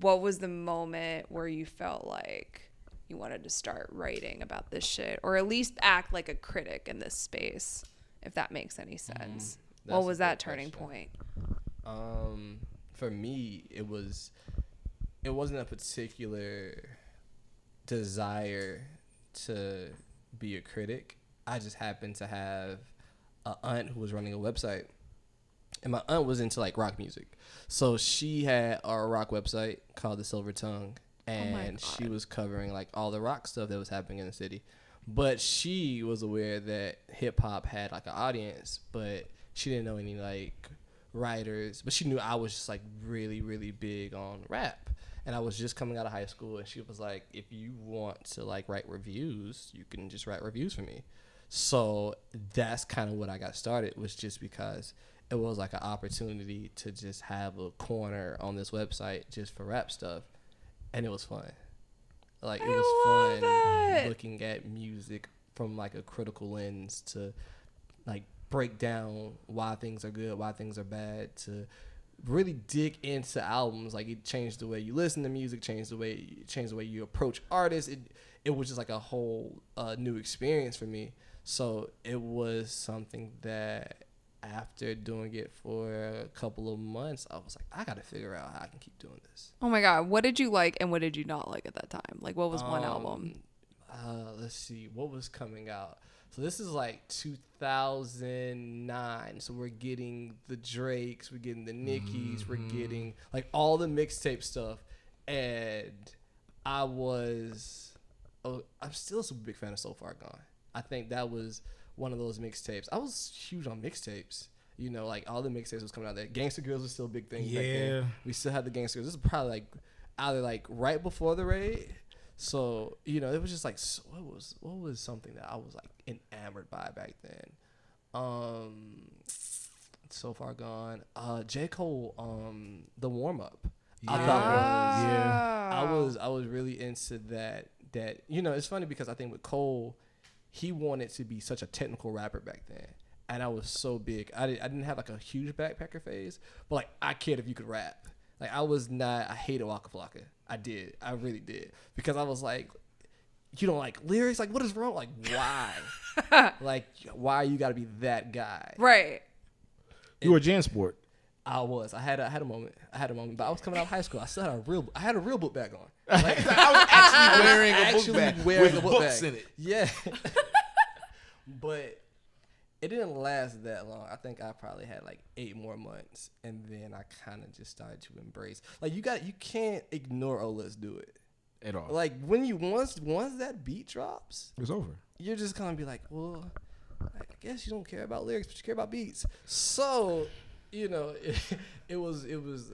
what was the moment where you felt like you wanted to start writing about this shit or at least act like a critic in this space, if that makes any sense. what That's a was that turning question. point? Um, for me, it was, it wasn't a particular desire to be a critic. I just happened to have a aunt who was running a website, and my aunt was into like rock music, so she had a rock website called the Silver Tongue, oh and she was covering like all the rock stuff that was happening in the city. But she was aware that hip hop had like an audience, but she didn't know any like writers. But she knew I was just like really, really big on rap. And I was just coming out of high school, and she was like, "If you want to like write reviews, you can just write reviews for me." So that's kind of what I got started was just because it was like an opportunity to just have a corner on this website just for rap stuff, and it was fun. Like it I was fun looking at music from like a critical lens to like break down why things are good, why things are bad, to really dig into albums. Like it changed the way you listen to music, changed the way changed the way you approach artists. It it was just like a whole uh, new experience for me. So it was something that after doing it for a couple of months, I was like, I got to figure out how I can keep doing this. Oh my god, what did you like and what did you not like at that time? Like what was one album? Uh, let's see, what was coming out? So this is like 2009. So we're getting the Drakes, we're getting the Nickies, we're getting like all the mixtape stuff, and I was, oh, I'm still a super big fan of So Far Gone. I think that was one of those mixtapes. I was huge on mixtapes. You know, like all the mixtapes was coming out there. Gangsta Grillz was still a big thing. back then. Yeah. we still had the Gangsta Grillz. This is probably like either like right before the raid. So you know, it was just like s- what was what was something that I was like enamored by back then. Um, so far gone. Uh, J Cole. Um, the warm up. I thought was Yeah. I was I was really into that. That you know, it's funny because I think with Cole, he wanted to be such a technical rapper back then, and I was so big. I didn't I didn't have like a huge backpacker phase, but like I cared if you could rap. Like I was not. I hated Waka Flocka. I did. I really did because I was like, you don't like lyrics. Like what is wrong? Like why? like why you got to be that guy? Right. You were Jansport. I was. I had. A, I had a moment. I had a moment. But I was coming out of high school. I still had a real. I had a real book bag on. Like, I was actually wearing a book bag wearing with a book books bag. in it. Yeah. but it didn't last that long. I think I probably had like eight more months, and then I kind of just started to embrace. Like you got, you can't ignore. Oh, let's do it. At all. Like when you once once that beat drops, it's over. you're just gonna be like, well, I guess you don't care about lyrics, but you care about beats. So, you know, it, it was it was,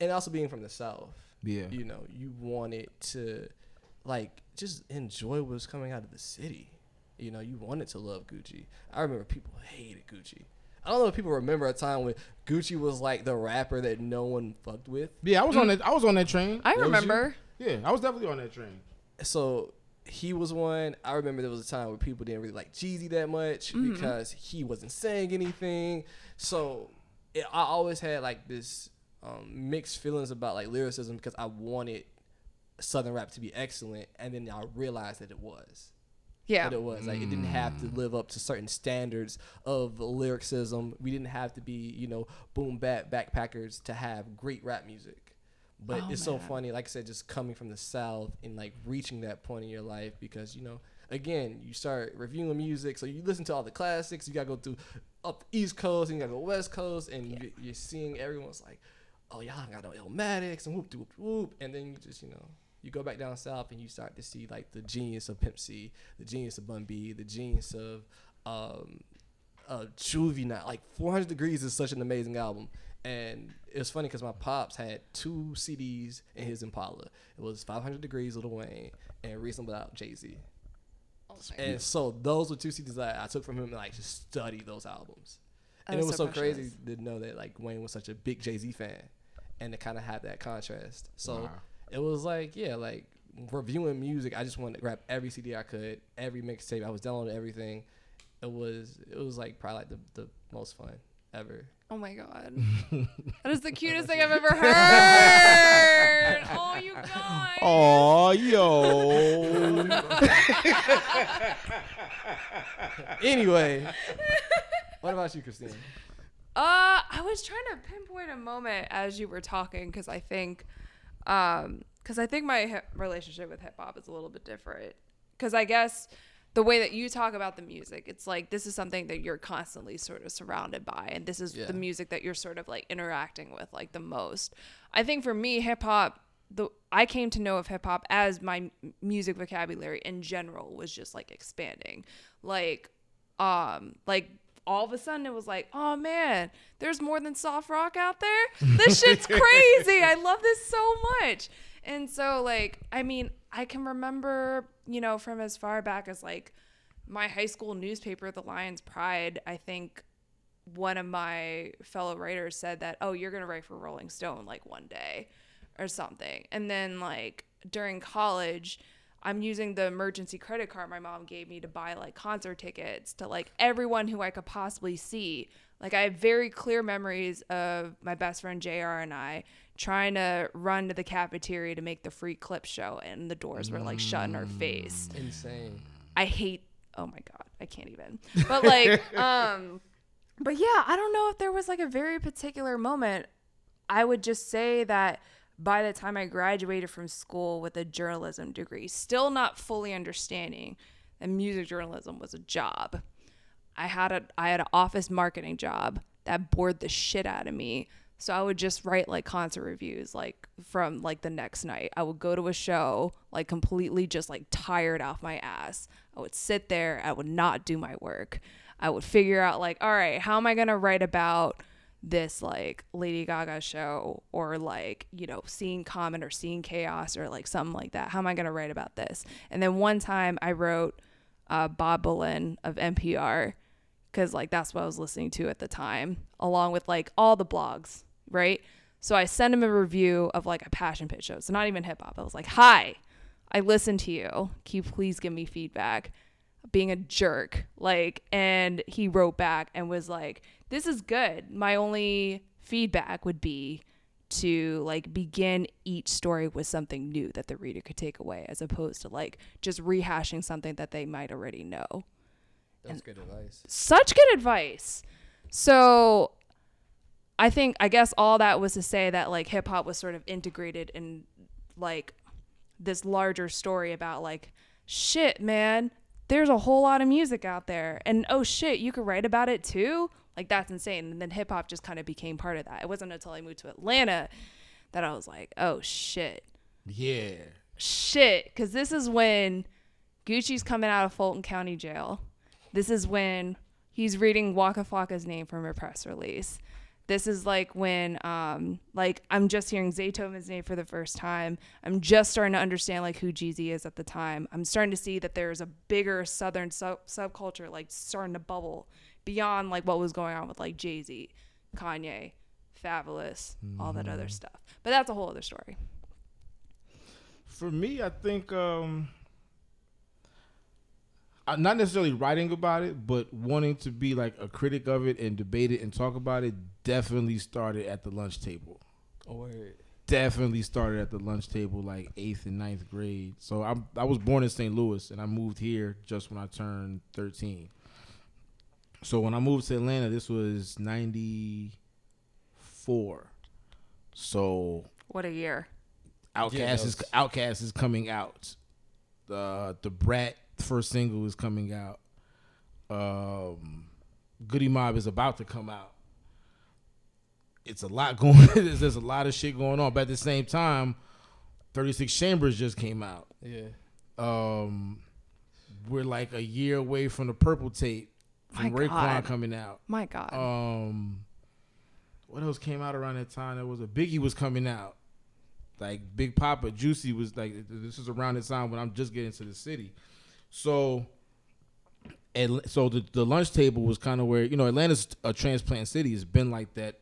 and also being from the south, Yeah. you know, you wanted to like just enjoy what was coming out of the city. You know, you wanted to love Gucci. I remember people hated Gucci. I don't know if people remember a time when Gucci was like the rapper that no one fucked with. Yeah, I was on mm. that. I was on that train. I Was you? remember. Yeah, I was definitely on that train. so he was one. I remember there was a time where people didn't really like Jeezy that much mm-hmm. because he wasn't saying anything. So it, I always had like this um, mixed feelings about like lyricism because I wanted Southern rap to be excellent, and then I realized that it was. Yeah. That it was like it didn't have to live up to certain standards of lyricism. We didn't have to be you know boom bap backpackers to have great rap music. But Oh, it's so funny, like I said, just coming from the south and like reaching that point in your life because you know again, you start reviewing music. So you listen to all the classics. You gotta go through up the East Coast and you gotta go West Coast, and you, you're seeing everyone's like, oh y'all got no Illmatics and whoop whoop whoop, and then you just you know. You go back down south and you start to see like the genius of Pimp C, the genius of Bun B, the genius of um, uh, Juvenile. Like 400 Degrees is such an amazing album. And it was funny because my pops had two CDs in his Impala. It was 500 Degrees, Lil Wayne, and Reasonable Doubt, Jay Z. And so those were two CDs that I took from him and like just study those albums. and it was so so crazy to know that like Wayne was such a big Jay Z fan, and to kind of have that contrast. So Wow. it was like yeah, like reviewing music. I just wanted to grab every CD I could, every mixtape. I was downloading everything. It was it was like probably like the, the most fun ever. Oh my god. that is the cutest thing I've ever heard. oh, you guys. Oh, yo. Anyway, what about you, Christine? Uh, I was trying to pinpoint a moment as you were talking because I think, um, because I think my hip relationship with hip hop is a little bit different. Because I guess the way that you talk about the music, it's like this is something that you're constantly sort of surrounded by, and this is Yeah. the music that you're sort of like interacting with like the most. I think for me, hip hop. The I came to know of hip hop as my music vocabulary in general was just like expanding, like um like all of a sudden it was like oh man there's more than soft rock out there? This shit's crazy. I love this so much. And so like i mean i can remember you know from as far back as like my high school newspaper the lion's pride i think one of my fellow writers said that oh you're gonna write for rolling stone like one day or something. And then like during college i'm using the emergency credit card my mom gave me to buy like concert tickets to like everyone who i could possibly see like i have very clear memories of my best friend jr and i trying to run to the cafeteria to make the free clip show and the doors were like shut in our face Insane. I hate oh my god, I can't even. But like um but yeah, I don't know if there was like a very particular moment. I would just say that by the time I graduated from school with a journalism degree, still not fully understanding that music journalism was a job. I had a I had an office marketing job that bored the shit out of me. So I would just write like concert reviews like from like the next night. I would go to a show like completely just like tired off my ass. I would sit there, I would not do my work. I would figure out like, all right, how am I going to write about this like Lady Gaga show or like, you know, seeing Common or seeing Chaos or like something like that. How am I going to write about this? And then one time I wrote uh, Bob Boilen of NPR because like that's what I was listening to at the time, along with like all the blogs, right? So I sent him a review of like a passion pit show. So not even hip hop. I was like, "Hi, I listened to you. Can you please give me feedback?" Being a jerk, like, and he wrote back and was like, "This is good. My only feedback would be." to like begin each story with something new that the reader could take away as opposed to like just rehashing something that they might already know That's good advice. such good advice. So I think I guess all that was to say that like hip hop was sort of integrated in like this larger story about like shit, man, there's a whole lot of music out there and oh shit, you could write about it too? Like that's insane. And then hip hop just kind of became part of that. It wasn't until I moved to Atlanta that I was like, "Oh shit." Yeah. shit because this is when gucci's coming out of fulton county jail this is when he's reading waka flocka's name from a press release this is like when um like i'm just hearing zaytoven's name for the first time. I'm just starting to understand like who jeezy is at the time. I'm starting to see that there's a bigger southern sub- subculture like starting to bubble beyond like what was going on with like jay-z kanye fabolous all that other stuff. But that's a whole other story. For me, I think um, not necessarily writing about it, but wanting to be like a critic of it and debate it and talk about it. Definitely started at the lunch table. Oh, word. Definitely started at the lunch table, like eighth and ninth grade. So I'm I was born in St. Louis, and I moved here just when I turned thirteen. So when I moved to Atlanta, this was ninety four. So what a year OutKast Yeah, that is was- OutKast is coming out. The the Brat first single is coming out. Um, Goodie Mob is about to come out. It's a lot going. there's, there's a lot of shit going on, but at the same time, Thirty Six Chambers just came out. Yeah. Um, we're like a year away from the Purple Tape from My Raekwon God. coming out. My God. Um, what else came out around that time? There was a Biggie was coming out, like Big Poppa, Juicy was like. This is around the time when I'm just getting to the city, so. Atl- so the, the lunch table was kind of where you know Atlanta's a transplant city. It's been like that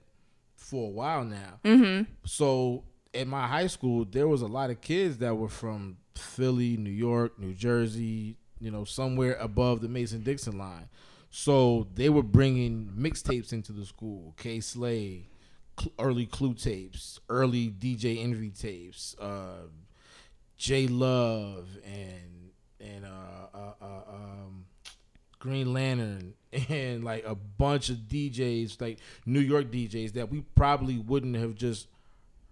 for a while now. Mm-hmm. So at my high school, there was a lot of kids that were from Philly, New York, New Jersey, you know, somewhere above the Mason Dixon line. So they were bringing mixtapes into the school. Kay Slay, cl- early Clue tapes, early DJ Envy tapes, uh, J Love, and and uh, uh, uh, um, Green Lantern, and like a bunch of DJs, like New York DJs that we probably wouldn't have just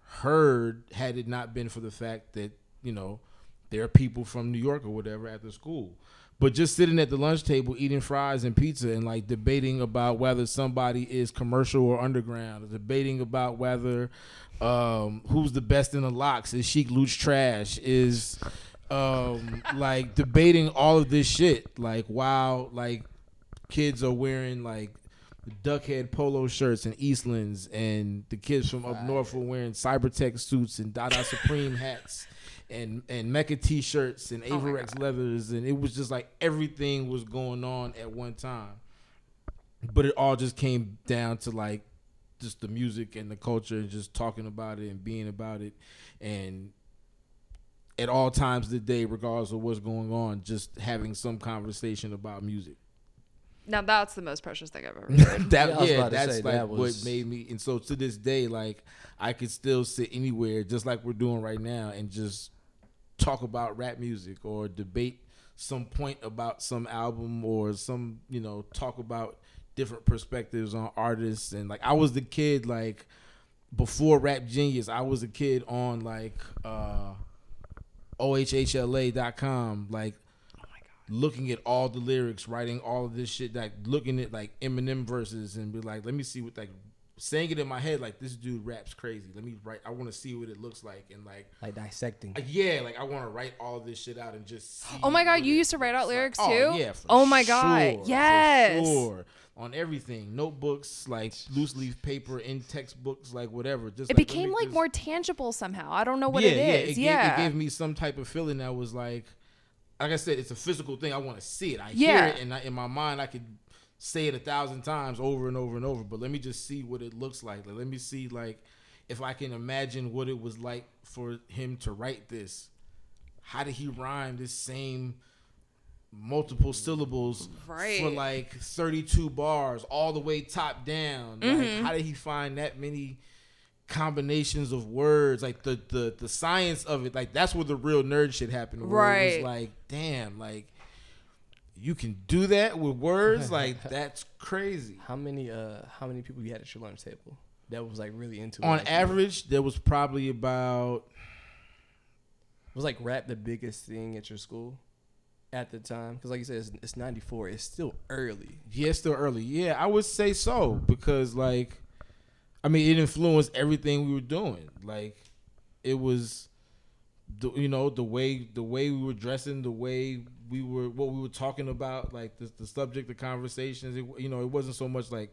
heard had it not been for the fact that you know there are people from New York or whatever at the school. But just sitting at the lunch table eating fries and pizza and like debating about whether somebody is commercial or underground, debating about whether um, who's the best in the LOX, is Sheek Louch trash, is um, like debating all of this shit. Like wow, like kids are wearing like duckhead polo shirts and Eastlands, and the kids from up north were wearing Cybertech suits and Dada Supreme hats. And, and Mecca t-shirts and Avirex leathers and it was just like everything was going on at one time, but it all just came down to like just the music and the culture and just talking about it and being about it and at all times of the day regardless of what's going on just having some conversation about music now that's the most precious thing I've ever heard. that Yeah, yeah, that's say, like that what made me and so to this day like i could still sit anywhere just like we're doing right now and just talk about rap music or debate some point about some album or some you know talk about different perspectives on artists and like i was the kid like before rap genius i was a kid on like uh ohhla.com like looking at all the lyrics, writing all of this shit, like looking at like Eminem verses and be like, let me see what like saying it in my head like this dude raps crazy. Let me write. I want to see what it looks like and like. Like dissecting. like, Yeah, like I want to write all this shit out and just. See Oh my God, you used to write out lyrics like. too? Oh yeah. For Oh my God, sure, for yes. sure. On everything, notebooks, like loose leaf paper, in textbooks, like whatever. Just It like, became like just- more tangible somehow. I don't know what yeah, it yeah, it, Yeah. Gave, it gave me some type of feeling that was like, like I said, it's a physical thing. I want to see it. I Yeah. hear it, and I, in my mind, I could say it a thousand times over and over and over. But let me just see what it looks like. Like, let me see like if I can imagine what it was like for him to write this. How did he rhyme this same multiple syllables for like 32 bars all the way top down? Mm-hmm. how did he find that many? combinations of words like the the the science of it like that's where the real nerd shit happened where it Right. was like damn like you can do that with words like that's crazy How many uh how many people you had at your lunch table that was like really into it? on like you? average there was probably about was like rap the biggest thing at your school at the time? Because like you said, it's, it's ninety four. It's still early. yeah still early yeah i would say so because like i mean it influenced everything we were doing like it was the, you know the way the way we were dressing the way we were what we were talking about like the, the subject of conversations it, you know it wasn't so much like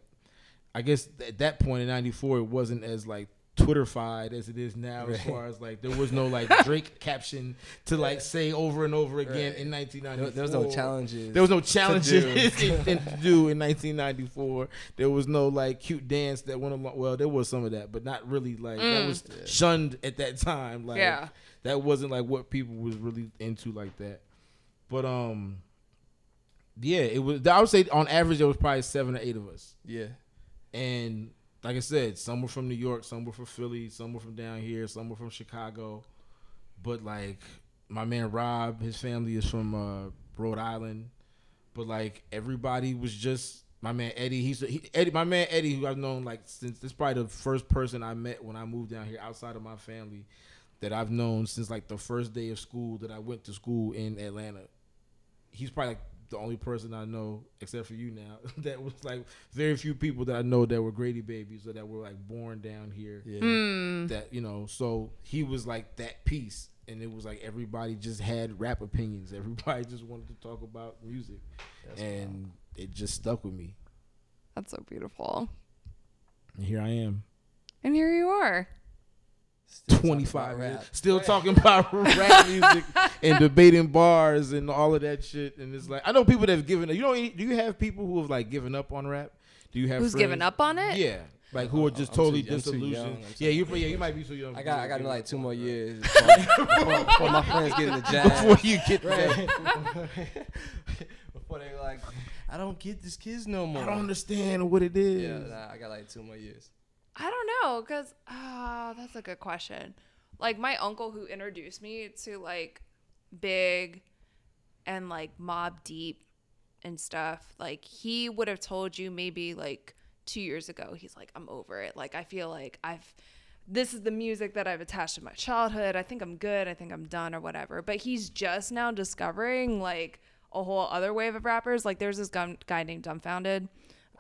i guess at that point in 94 it wasn't as like twitterfied as it is now as far as like there was no like drake caption to like say over and over again in 1994 There, was no challenges. there was no challenges do. in- in- to do in 1994. There was no like cute dance that went along. Well, there was some of that, but not really like that was shunned at that time. Like Yeah. that wasn't like what people was really into like that. But um, yeah, it was. I would say on average there was probably seven or eight of us, yeah. and like I said, some were from New York, some were from Philly, some were from down here, some were from Chicago. But like my man Rob, his family is from uh, Rhode Island. But like everybody was just my man Eddie. He's he, Eddie, my man Eddie, who I've known like since this is probably the first person I met when I moved down here outside of my family that I've known since like the first day of school that I went to school in Atlanta. he's probably like the only person I know, except for you now, that was like very few people that I know that were Grady babies or that were like born down here. Yeah. Hmm. That you know, so he was like that piece, and it was like everybody just had rap opinions. Everybody just wanted to talk about music, and it just stuck with me. That's so beautiful. And here I am, And here you are. Still talking twenty about rap. still talking about rap music and debating bars and all of that shit. And it's like I know people that have given. You know, do you have people who have like given up on rap? Do you have Who's friends- given up on it? Yeah, like who are just I'm totally too disillusioned. yeah, you yeah you might be too young. I got I got like two more years before, before, before my friends get in the jazz. before you get Right. that. before they like, I don't get these kids no more. I don't understand what it is. Yeah, nah, I got like two more years. I don't know, cause ah, that's a good question. Like my uncle who introduced me to like Big and like Mobb Deep and stuff, like he would have told you maybe like two years ago. He's like, I'm over it. Like I feel like I've this is the music that I've attached to my childhood. I think I'm good. I think I'm done or whatever. But he's just now discovering like a whole other wave of rappers. Like there's this guy named Dumbfoundead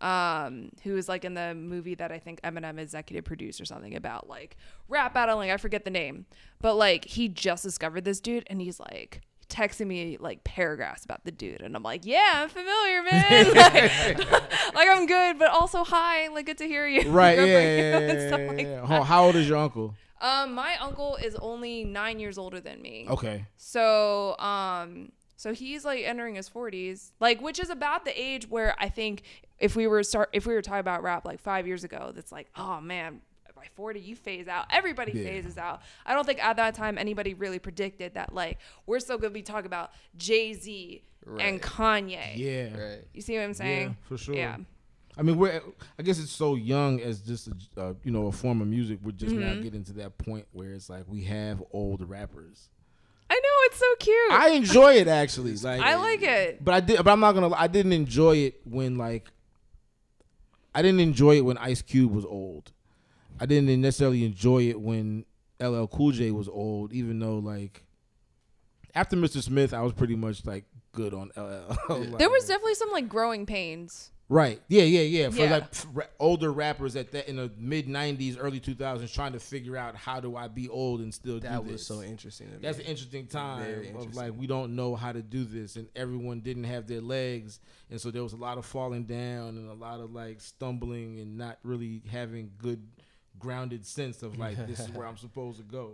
um, who was like in the movie that I think Eminem executive produced or something about like rap battling. I forget the name, but like he just discovered this dude and he's like texting me like paragraphs about the dude and I'm like, yeah, I'm familiar, man. like, like, I'm good, but also hi, like good to hear you. Right. Yeah. you," yeah, yeah, yeah, like yeah. How, how old is your uncle? Um, my uncle is only nine years older than me. Okay. So, um, so he's like entering his 40s, like which is about the age where I think if we were start if we were talking about rap like 5 years ago, that's like, oh man, by 40 you phase out. Everybody Yeah. phases out. I don't think at that time anybody really predicted that like we're still going to be talking about Jay-Z and Kanye. Yeah. Right. You see what I'm saying? Yeah, for sure. Yeah. I mean, we're. I guess it's so young as just a, uh, you know a form of music. We're just Mm-hmm. now getting to that point where it's like we have old rappers. I know it's so cute. I enjoy it actually. Like I like it. but I did. But I'm not gonna. I didn't enjoy it when like. I didn't enjoy it when Ice Cube was old. I didn't necessarily enjoy it when LL Cool J was old, even though like. After Mr. Smith, I was pretty much like good on LL. Like, There was definitely some like growing pains. Right. Yeah, yeah, yeah. For Yeah. like f- older rappers at that in the mid '90s, early 2000s, trying to figure out how do I be old and still That do was so interesting. To me. That's an interesting time Very of like we don't know how to do this, and everyone didn't have their legs, and so there was a lot of falling down and a lot of like stumbling and not really having good grounded sense of like this is where I'm supposed to go.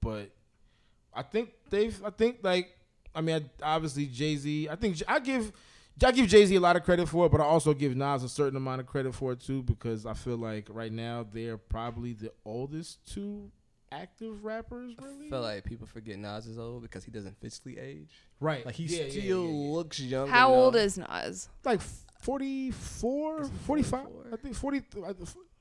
But I think they've. I think like. I mean, I, obviously Jay Z. I think I give. I give Jay Z a lot of credit for it, but I also give Nas a certain amount of credit for it too because I feel like right now they're probably the oldest two active rappers. Really, I feel like people forget Nas is old because he doesn't physically age. right? Like he Yeah, yeah, still yeah, yeah. looks young. How old is Nas? like 44, 45. 44? I think 40.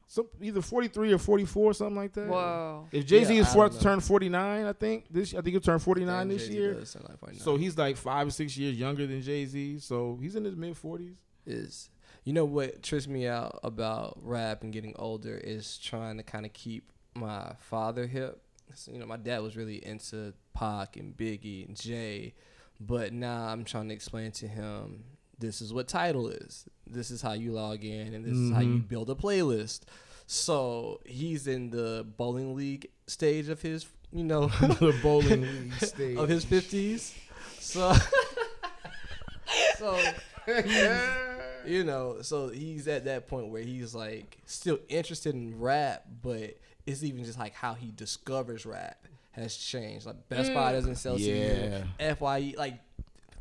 I th- Some, either 43 or 44, something like that. Whoa. If Jay Z Yeah, is I for don't to know. turn 49, I think this. I think he'll turn 49 this Jay-Z year. does sound like 49. So he's like five or six years younger than Jay Z. So he's in his mid 40s. is you know what trips me out about rap and getting older is trying to kind of keep my father hip. So, you know, my dad was really into Pac and Biggie and Jay, but now I'm trying to explain to him this is what Tidal is. This is how you log in, and this is how you mm-hmm. build a playlist. So he's in the bowling league stage of his, you know, the bowling league stage. of his fifties. So, so you know, so he's at that point where he's like still interested in rap, but it's even just like how he discovers rap has changed. Like Best Buy mm. doesn't sell Yeah. Fye like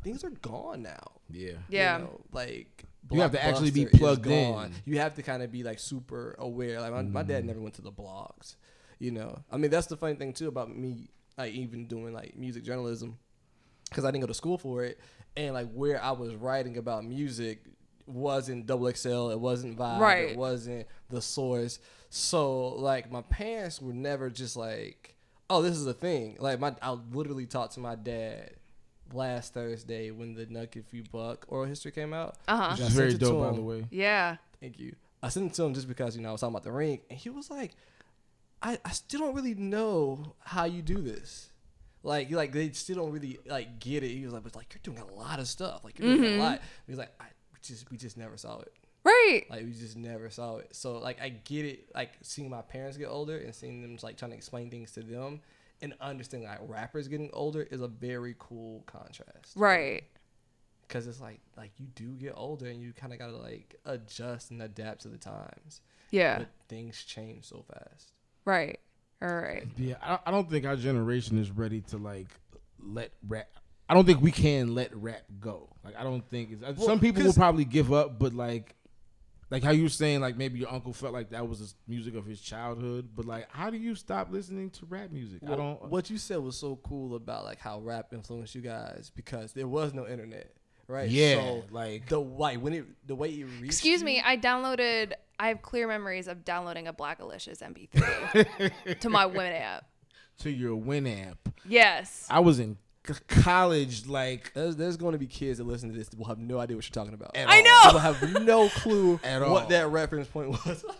things are gone now. yeah. Yeah. You know, like You have to actually be plugged in. You have to kind of be like super aware. Like my, my Mm-hmm. dad never went to the blogs. You know, I mean that's the funny thing too about me, like even doing like music journalism, because I didn't go to school for it, and like where I was writing about music wasn't double XL, it wasn't Vibe, Right. it wasn't the Source. So like my parents were never just like, oh, this is a thing. Like my, I literally talked to my dad last Thursday when the Knuck If You Buck oral history came out. Uh huh. Which very sent it to dope, by the way. Yeah. Thank you. I sent it to him just because you know I was talking about the ring, and he was like, "I, I still don't really know how you do this. Like, like they still don't really like get it. He was like, but like you're doing a lot of stuff. Like you're doing a lot. He was like, I we just we just never saw it. Right. Like we just never saw it. So like I get it. Like seeing my parents get older and seeing them like trying to explain things to them and understanding like rappers getting older is a very cool contrast. Right. Cause it's like like you do get older and you kind of gotta like adjust and adapt to the times. Yeah. But things change so fast. Right. All right. Yeah, I, I don't think our generation is ready to like let rap. I don't think we can let rap go. Like I don't think it's, uh, Well, some people will probably give up, but like, like how you were saying, like maybe your uncle felt like that was the music of his childhood. But like, how do you stop listening to rap music? I don't. Uh, what you said was so cool about like how rap influenced you guys because there was no internet, right? Yeah, so like- the white when it the way it reached. Excuse you- me. I downloaded. I have clear memories of downloading a Blackalicious MP3 to my Winamp. to your Winamp. Yes. I was in c- college, like There's, there's going to be kids that listen to this that will have no idea what you're talking about. At I all. know. They will have no clue At what all. that reference point was.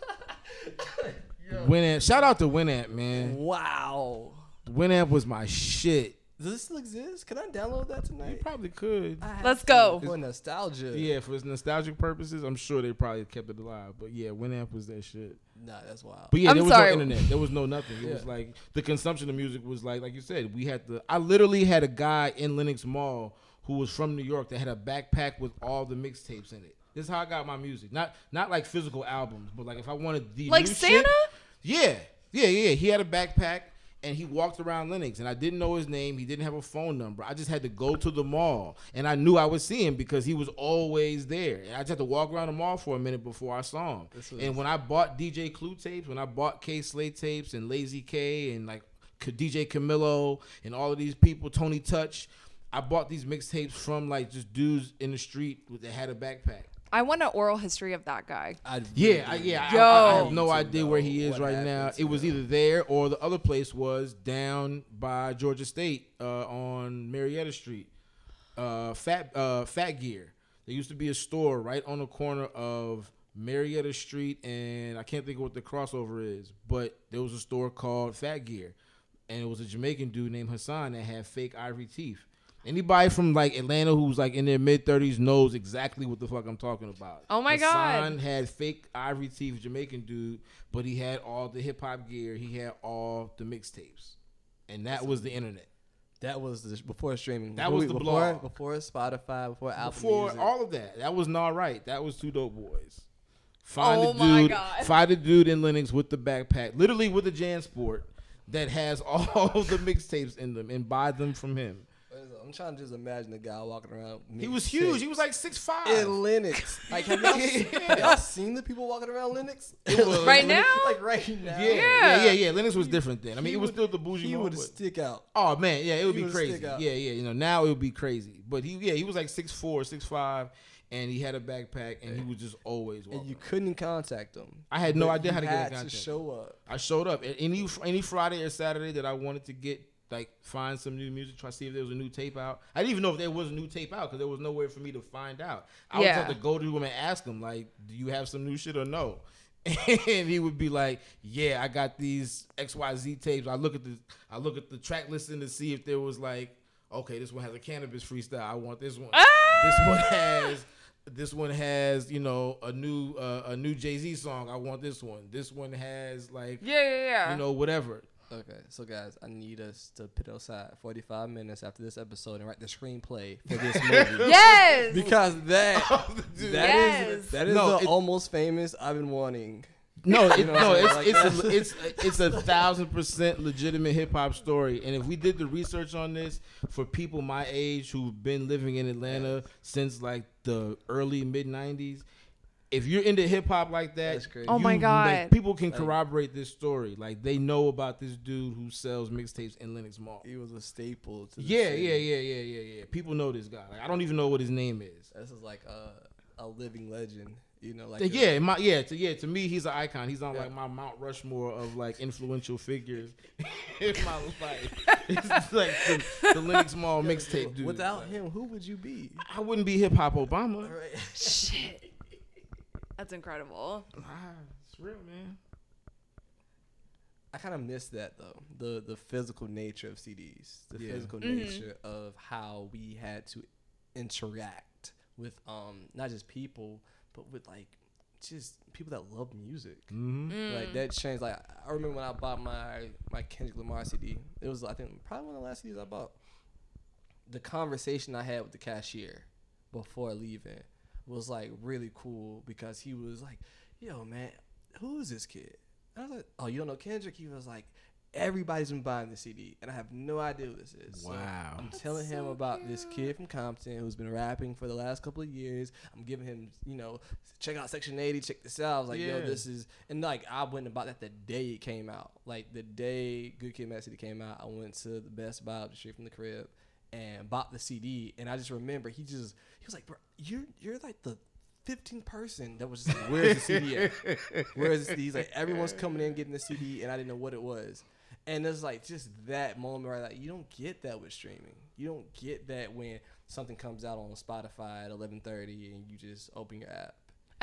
Winamp. Shout out to Winamp, man. wow. Winamp was my shit. Does this still exist? Can I download that tonight? You probably could. Let's to go. For nostalgia. Yeah, for nostalgic purposes, I'm sure they probably kept it alive. But yeah, Winamp was that shit. Nah, that's wild. But yeah, I'm there was sorry. no internet. There was no nothing. It was like the consumption of music was like, like you said, we had the. I literally had a guy in Lenox Mall who was from New York that had a backpack with all the mixtapes in it. This is how I got my music. Not not like physical albums, but like if I wanted the Like new shit- Santa? yeah, yeah, yeah. He had a backpack and he walked around Lenox, and I didn't know his name. He didn't have a phone number. I just had to go to the mall, and I knew I would see him because he was always there. And I just had to walk around the mall for a minute before I saw him. Was- and when I bought DJ Clue tapes, when I bought Kay Slay tapes and Lazy K and like DJ Camilo and all of these people, Tony Touch, I bought these mixtapes from like just dudes in the street with- that had a backpack. I want an oral history of that guy. I Yeah, I, yeah. Yo. I, I have no idea where he is right now. It was him. either there or the other place was down by Georgia State uh, on Marietta Street. Uh, Fat uh, Fat Gear. There used to be a store right on the corner of Marietta Street and I can't think of what the crossover is, but there was a store called Fat Gear, and it was a Jamaican dude named Hassan that had fake ivory teeth. Anybody from like Atlanta who's like in their mid thirties knows exactly what the fuck I'm talking about. Oh my God. Hassan had fake ivory teeth Jamaican dude, but he had all the hip hop gear. He had all the mixtapes, and that was the internet. That was the, before streaming. That Before was the before, blog. Before Spotify, before Apple Before Music. all of that, that was not right. That was two dope boys. Find Oh the my dude, God. find the dude in Lenox with the backpack, literally with a JanSport that has all the mixtapes in them, and buy them from him. I'm trying to just imagine the guy walking around. He was huge. He was like six five. in Lenox. Like, have y'all, have y'all seen the people walking around Lenox? Right now? like right now. Yeah, yeah, yeah, yeah. Lenox was different then. I mean, He it was would- still the bougie. He would but- stick out. Oh man, yeah, it would He be crazy. stick out. Yeah, yeah, you know, now it would be crazy. But he, yeah, he was like six four, six five, and he had a backpack, and he was just always walking. And you couldn't contact him. I had no idea how to get in contact. to show up. I showed up A- any any Friday or Saturday that I wanted to get like find some new music, try to see if there was a new tape out. I didn't even know if there was a new tape out because there was nowhere for me to find out. I would have to go to him and ask him like, "Do you have some new shit or no?" And he would be like, "Yeah, I got these X Y Z tapes." I look at the I look at the track listing to see if there was like, okay, this one has a Canibus freestyle. I want this one. This one has this one has you know a new uh, a new Jay Z song. I want this one. This one has like Yeah, yeah, yeah. you know whatever. Okay, so guys, I need us to put aside 45 minutes after this episode and write the screenplay for this movie. yes. Because that oh, Dude. that Yes. is that is No, the it- almost famous I've been wanting. No, it, know what no, I'm it's saying? it's a, it's it's a thousand percent legitimate hip hop story. And if we did the research on this for people my age who've been living in Atlanta since like the early mid '90s, if you're into hip hop like that, That's crazy. Oh my God. like, people can corroborate this story. Like they know about this dude who sells mixtapes in Lenox Mall. He was a staple. To the Yeah, city. yeah, yeah, yeah, yeah, yeah. People know this guy. Like I don't even know what his name is. This is like a a living legend. You know, like Like, a- yeah, my yeah, to yeah, to me he's an icon. He's on Yeah. like my Mount Rushmore of like influential figures in my life. It's like the, the Lenox Mall mixtape dude. Without Like, him, who would you be? I wouldn't be hip hop Obama. Right. Shit. That's incredible. It's real, man. I kind of miss that though. The the physical nature of CDs, the Yeah. physical nature of how we had to interact with um not just people, but with like just people that love music. Mm-hmm. Like that changed. Like I remember when I bought my my Kendrick Lamar CD. It was I think probably one of the last CDs I bought. The conversation I had with the cashier before leaving was like really cool because he was like, "Yo, man, who is this kid?" And I was like, "Oh, you don't know Kendrick?" He was like, "Everybody's been buying the CD, and I have no idea who this is." So Wow. I'm telling him about this kid from Compton who's been rapping for the last couple of years. I'm giving him, you know, check out Section 80, check this out. I was like, yo, this is, and like I went and bought that the day it came out. Like the day Good Kid, Mad City came out, I went to the Best Buy up the street from the crib and bought the CD. And I just remember he just, he was like, bro, you're you're like the 15th person that was just like, where's the CD at? Where's the CD? He's like, everyone's coming in getting the CD, and I didn't know what it was. And it's like just that moment where like you don't get that with streaming. You don't get that when something comes out on Spotify at 11:30 and you just open your app.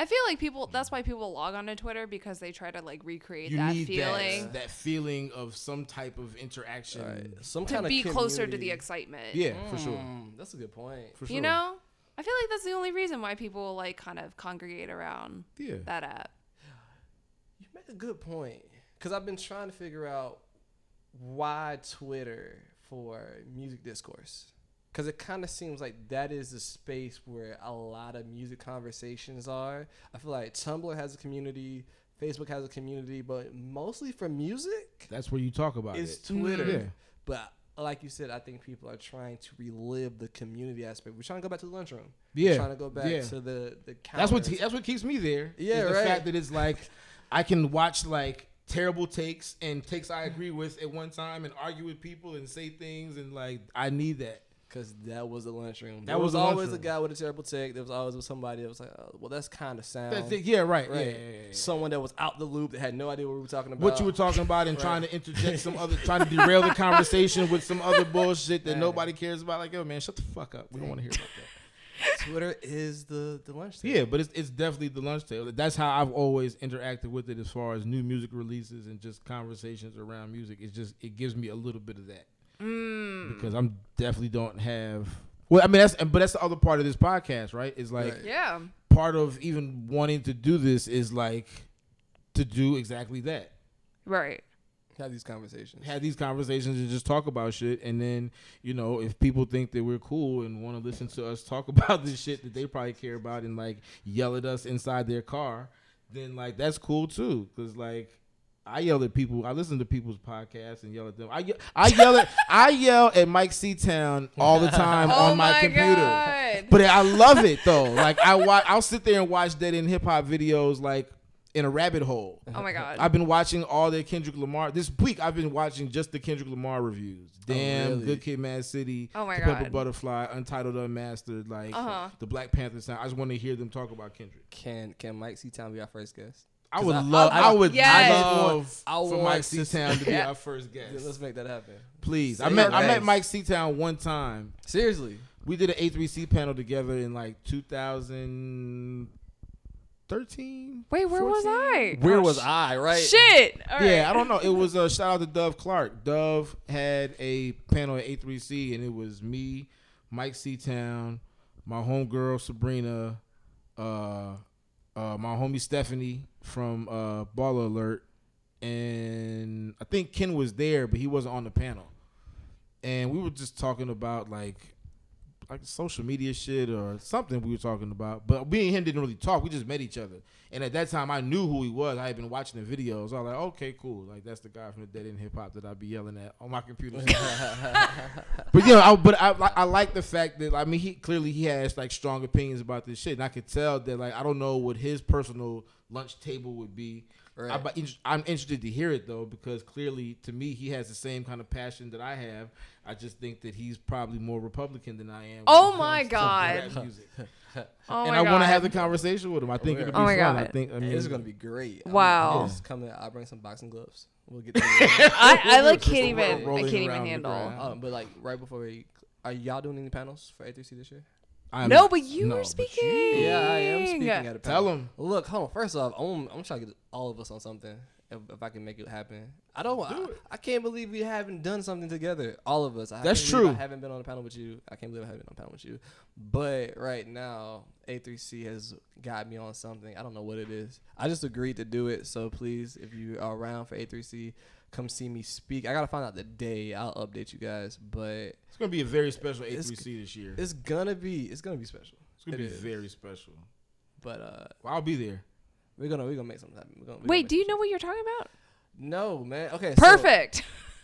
I feel like people. That's why people log onto Twitter because they try to like recreate You that need feeling that, that feeling of some type of interaction. Some to kind be of be closer to the excitement. Yeah, for sure. Mm, that's a good point. For sure. You know, I feel like that's the only reason why people like kind of congregate around Yeah. that app. You make a good point because I've been trying to figure out why Twitter for music discourse. Because it kind of seems like that is the space where a lot of music conversations are. I feel like Tumblr has a community, Facebook has a community, but mostly for music, That's where you talk about it's it. Twitter. Yeah. But like you said, I think people are trying to relive the community aspect. We're trying to go back to the lunchroom. Yeah. We're trying to go back Yeah. to the the. That's what counters. that's what keeps me there. Yeah, the right. fact that it's like I can watch like terrible takes and takes I agree with at one time and argue with people and say things and like I need that. Cause that was the lunchroom. That There was was, the always lunchroom. a guy with a terrible take. There was always somebody that was like, oh, "Well, that's kind of sound." That's it. Yeah, right. Right. Yeah, yeah, yeah. Someone that was out the loop that had no idea what we were talking about. What you were talking about and trying to interject some other, trying to derail the conversation with some other bullshit that Right. nobody cares about. Like, yo, man, shut the fuck up. We don't want to hear about that. Twitter is the the lunch. table. Yeah, but it's it's definitely the lunch table. That's how I've always interacted with it as far as new music releases and just conversations around music. It's just it gives me a little bit of that Mm. because I'm definitely don't have. Well, I mean that's but that's the other part of this podcast, right? Is like Right. Yeah. part of even wanting to do this is like to do exactly that. Right. have these conversations. have these conversations and just talk about shit. And then, you know, if people think that we're cool and want to listen to us talk about this shit that they probably care about and like yell at us inside their car, then like that's cool too. Cause like I yell at people. I listen to people's podcasts and yell at them. I, ye- I yell at I yell at Mike Seatown all the time Oh on my, my computer. God. But I love it though. Like I watch, I'll sit there and watch dead end hip hop videos like in a rabbit hole. Oh my god. I've been watching all the Kendrick Lamar this week. I've been watching just the Kendrick Lamar reviews. Damn, really? Good Kid, Mad City, Oh my To Pimp a Butterfly, Untitled, Unmastered, like Uh-huh. the Black Panther sound. I just want to hear them talk about Kendrick. Can can Mike Seatown be our first guest? I 'Cause would I- love. I, I- would Yes. love I for Mike to- C Town to be Yeah. our first guest. Yeah, let's make that happen. Please, I met I met. Mike Seatown one time. Seriously. We did an A3C panel together in like 2013. Wait, where was I? Where Oh, was sh- I? Right. Shit. All right. Yeah, I don't know. It was a shout out to Dove Clark. Dove had a panel at A3C, and it was me, Mike Seatown, my homegirl Sabrina, uh, uh, my homie Stephanie from uh, Baller Alert, and I think Ken was there, but he wasn't on the panel. And we were just talking about like like social media shit or something we were talking about. But me and him didn't really talk. We just met each other. And at that time, I knew who he was. I had been watching the videos. I was like, okay, cool. Like that's the guy from the Dead End Hip Hop that I'd be yelling at on my computer. but you know, I, but I, like- I like the fact that I mean, he clearly he has like strong opinions about this shit, and I could tell that like I don't know what his personal lunch table would be. Right. I'm, I'm interested to hear it though because clearly to me he has the same kind of passion that I have. I just think that he's probably more Republican than I am. Oh my God. rap music. Oh and my I want to have the conversation with him. I think it'll be Oh my fun. I think I mean, This is gonna be great. I'm- Wow. Just come in. I'll bring some boxing gloves. We'll get. I, I like can't even I can't even handle. ground. um, but like right before we, are y'all doing any panels for A3C this year? I'm- No, but you no, were but speaking. Yeah, I am speaking at a panel. Tell him. Look, hold on. First off, I'm, I'm trying to get all of us on something, if, if I can make it happen. I don't. I, I can't believe we haven't done something together. All of us. I That's true. I haven't been on a panel with you. I can't believe I haven't been on a panel with you. But right now, A3C has got me on something. I don't know what it is. I just agreed to do it. So please, if you are around for A3C, come see me speak. I gotta find out the day. I'll update you guys. But It's gonna be a very special A3C this year. it's gonna be. It's gonna be special. It's gonna It be is. very special. But uh, Well, I'll be there. We're gonna we're gonna make something happen. We're gonna, we're Wait, do you know what you're talking about? No, man. Okay. so- Perfect.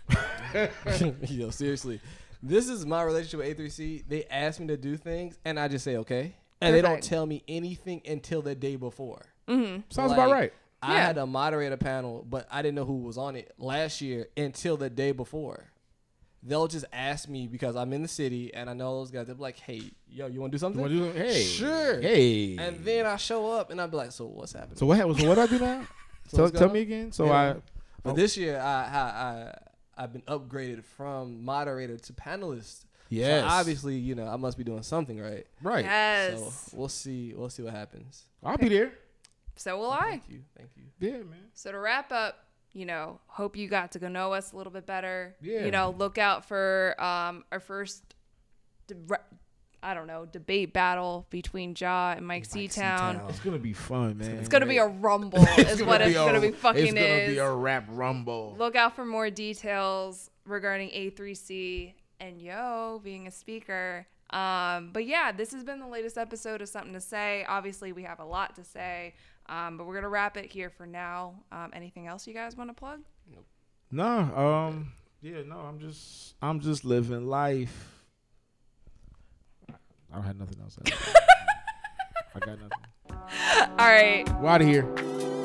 Yo, seriously. This is my relationship with A3C. They ask me to do things, and I just say okay. And they don't tell me anything until the day before. Mm-hmm. Sounds Like, about right. I Yeah. had to moderate a panel, but I didn't know who was on it last year until the day before. They'll just ask me because I'm in the city and I know those guys. They'll be like, "Hey, yo, you want to do something?" You wanna do- hey, sure. hey. And then I show up and I'll be like, "So what's happening?" So what? happened? So what I do now? So tell tell me again. So Yeah. I. But this year, I, I I I've been upgraded from moderator to panelist. Yes. So obviously, you know, I must be doing something right. Right. Yes. So we'll see. We'll see what happens. I'll be there. So will I. Thank you. Thank you. Yeah, man. So to wrap up, you know, hope you got to go know us a little bit better. Yeah. You know, look out for um our first, de- I don't know, debate battle between Jaw and Mike, Seatown. It's gonna be fun, man. It's gonna be a rumble, is what it's a- gonna be fucking is. It's gonna is. be a rap rumble. look out for more details regarding A3C and Yo being a speaker. Um, but yeah, this has been the latest episode of Something to Say. Obviously, we have a lot to say, um, but we're gonna wrap it here for now. Um, anything else you guys want to plug? No. um, yeah, no, I'm just, I'm just living life. I don't have nothing else. I got nothing. All right. We're out of here.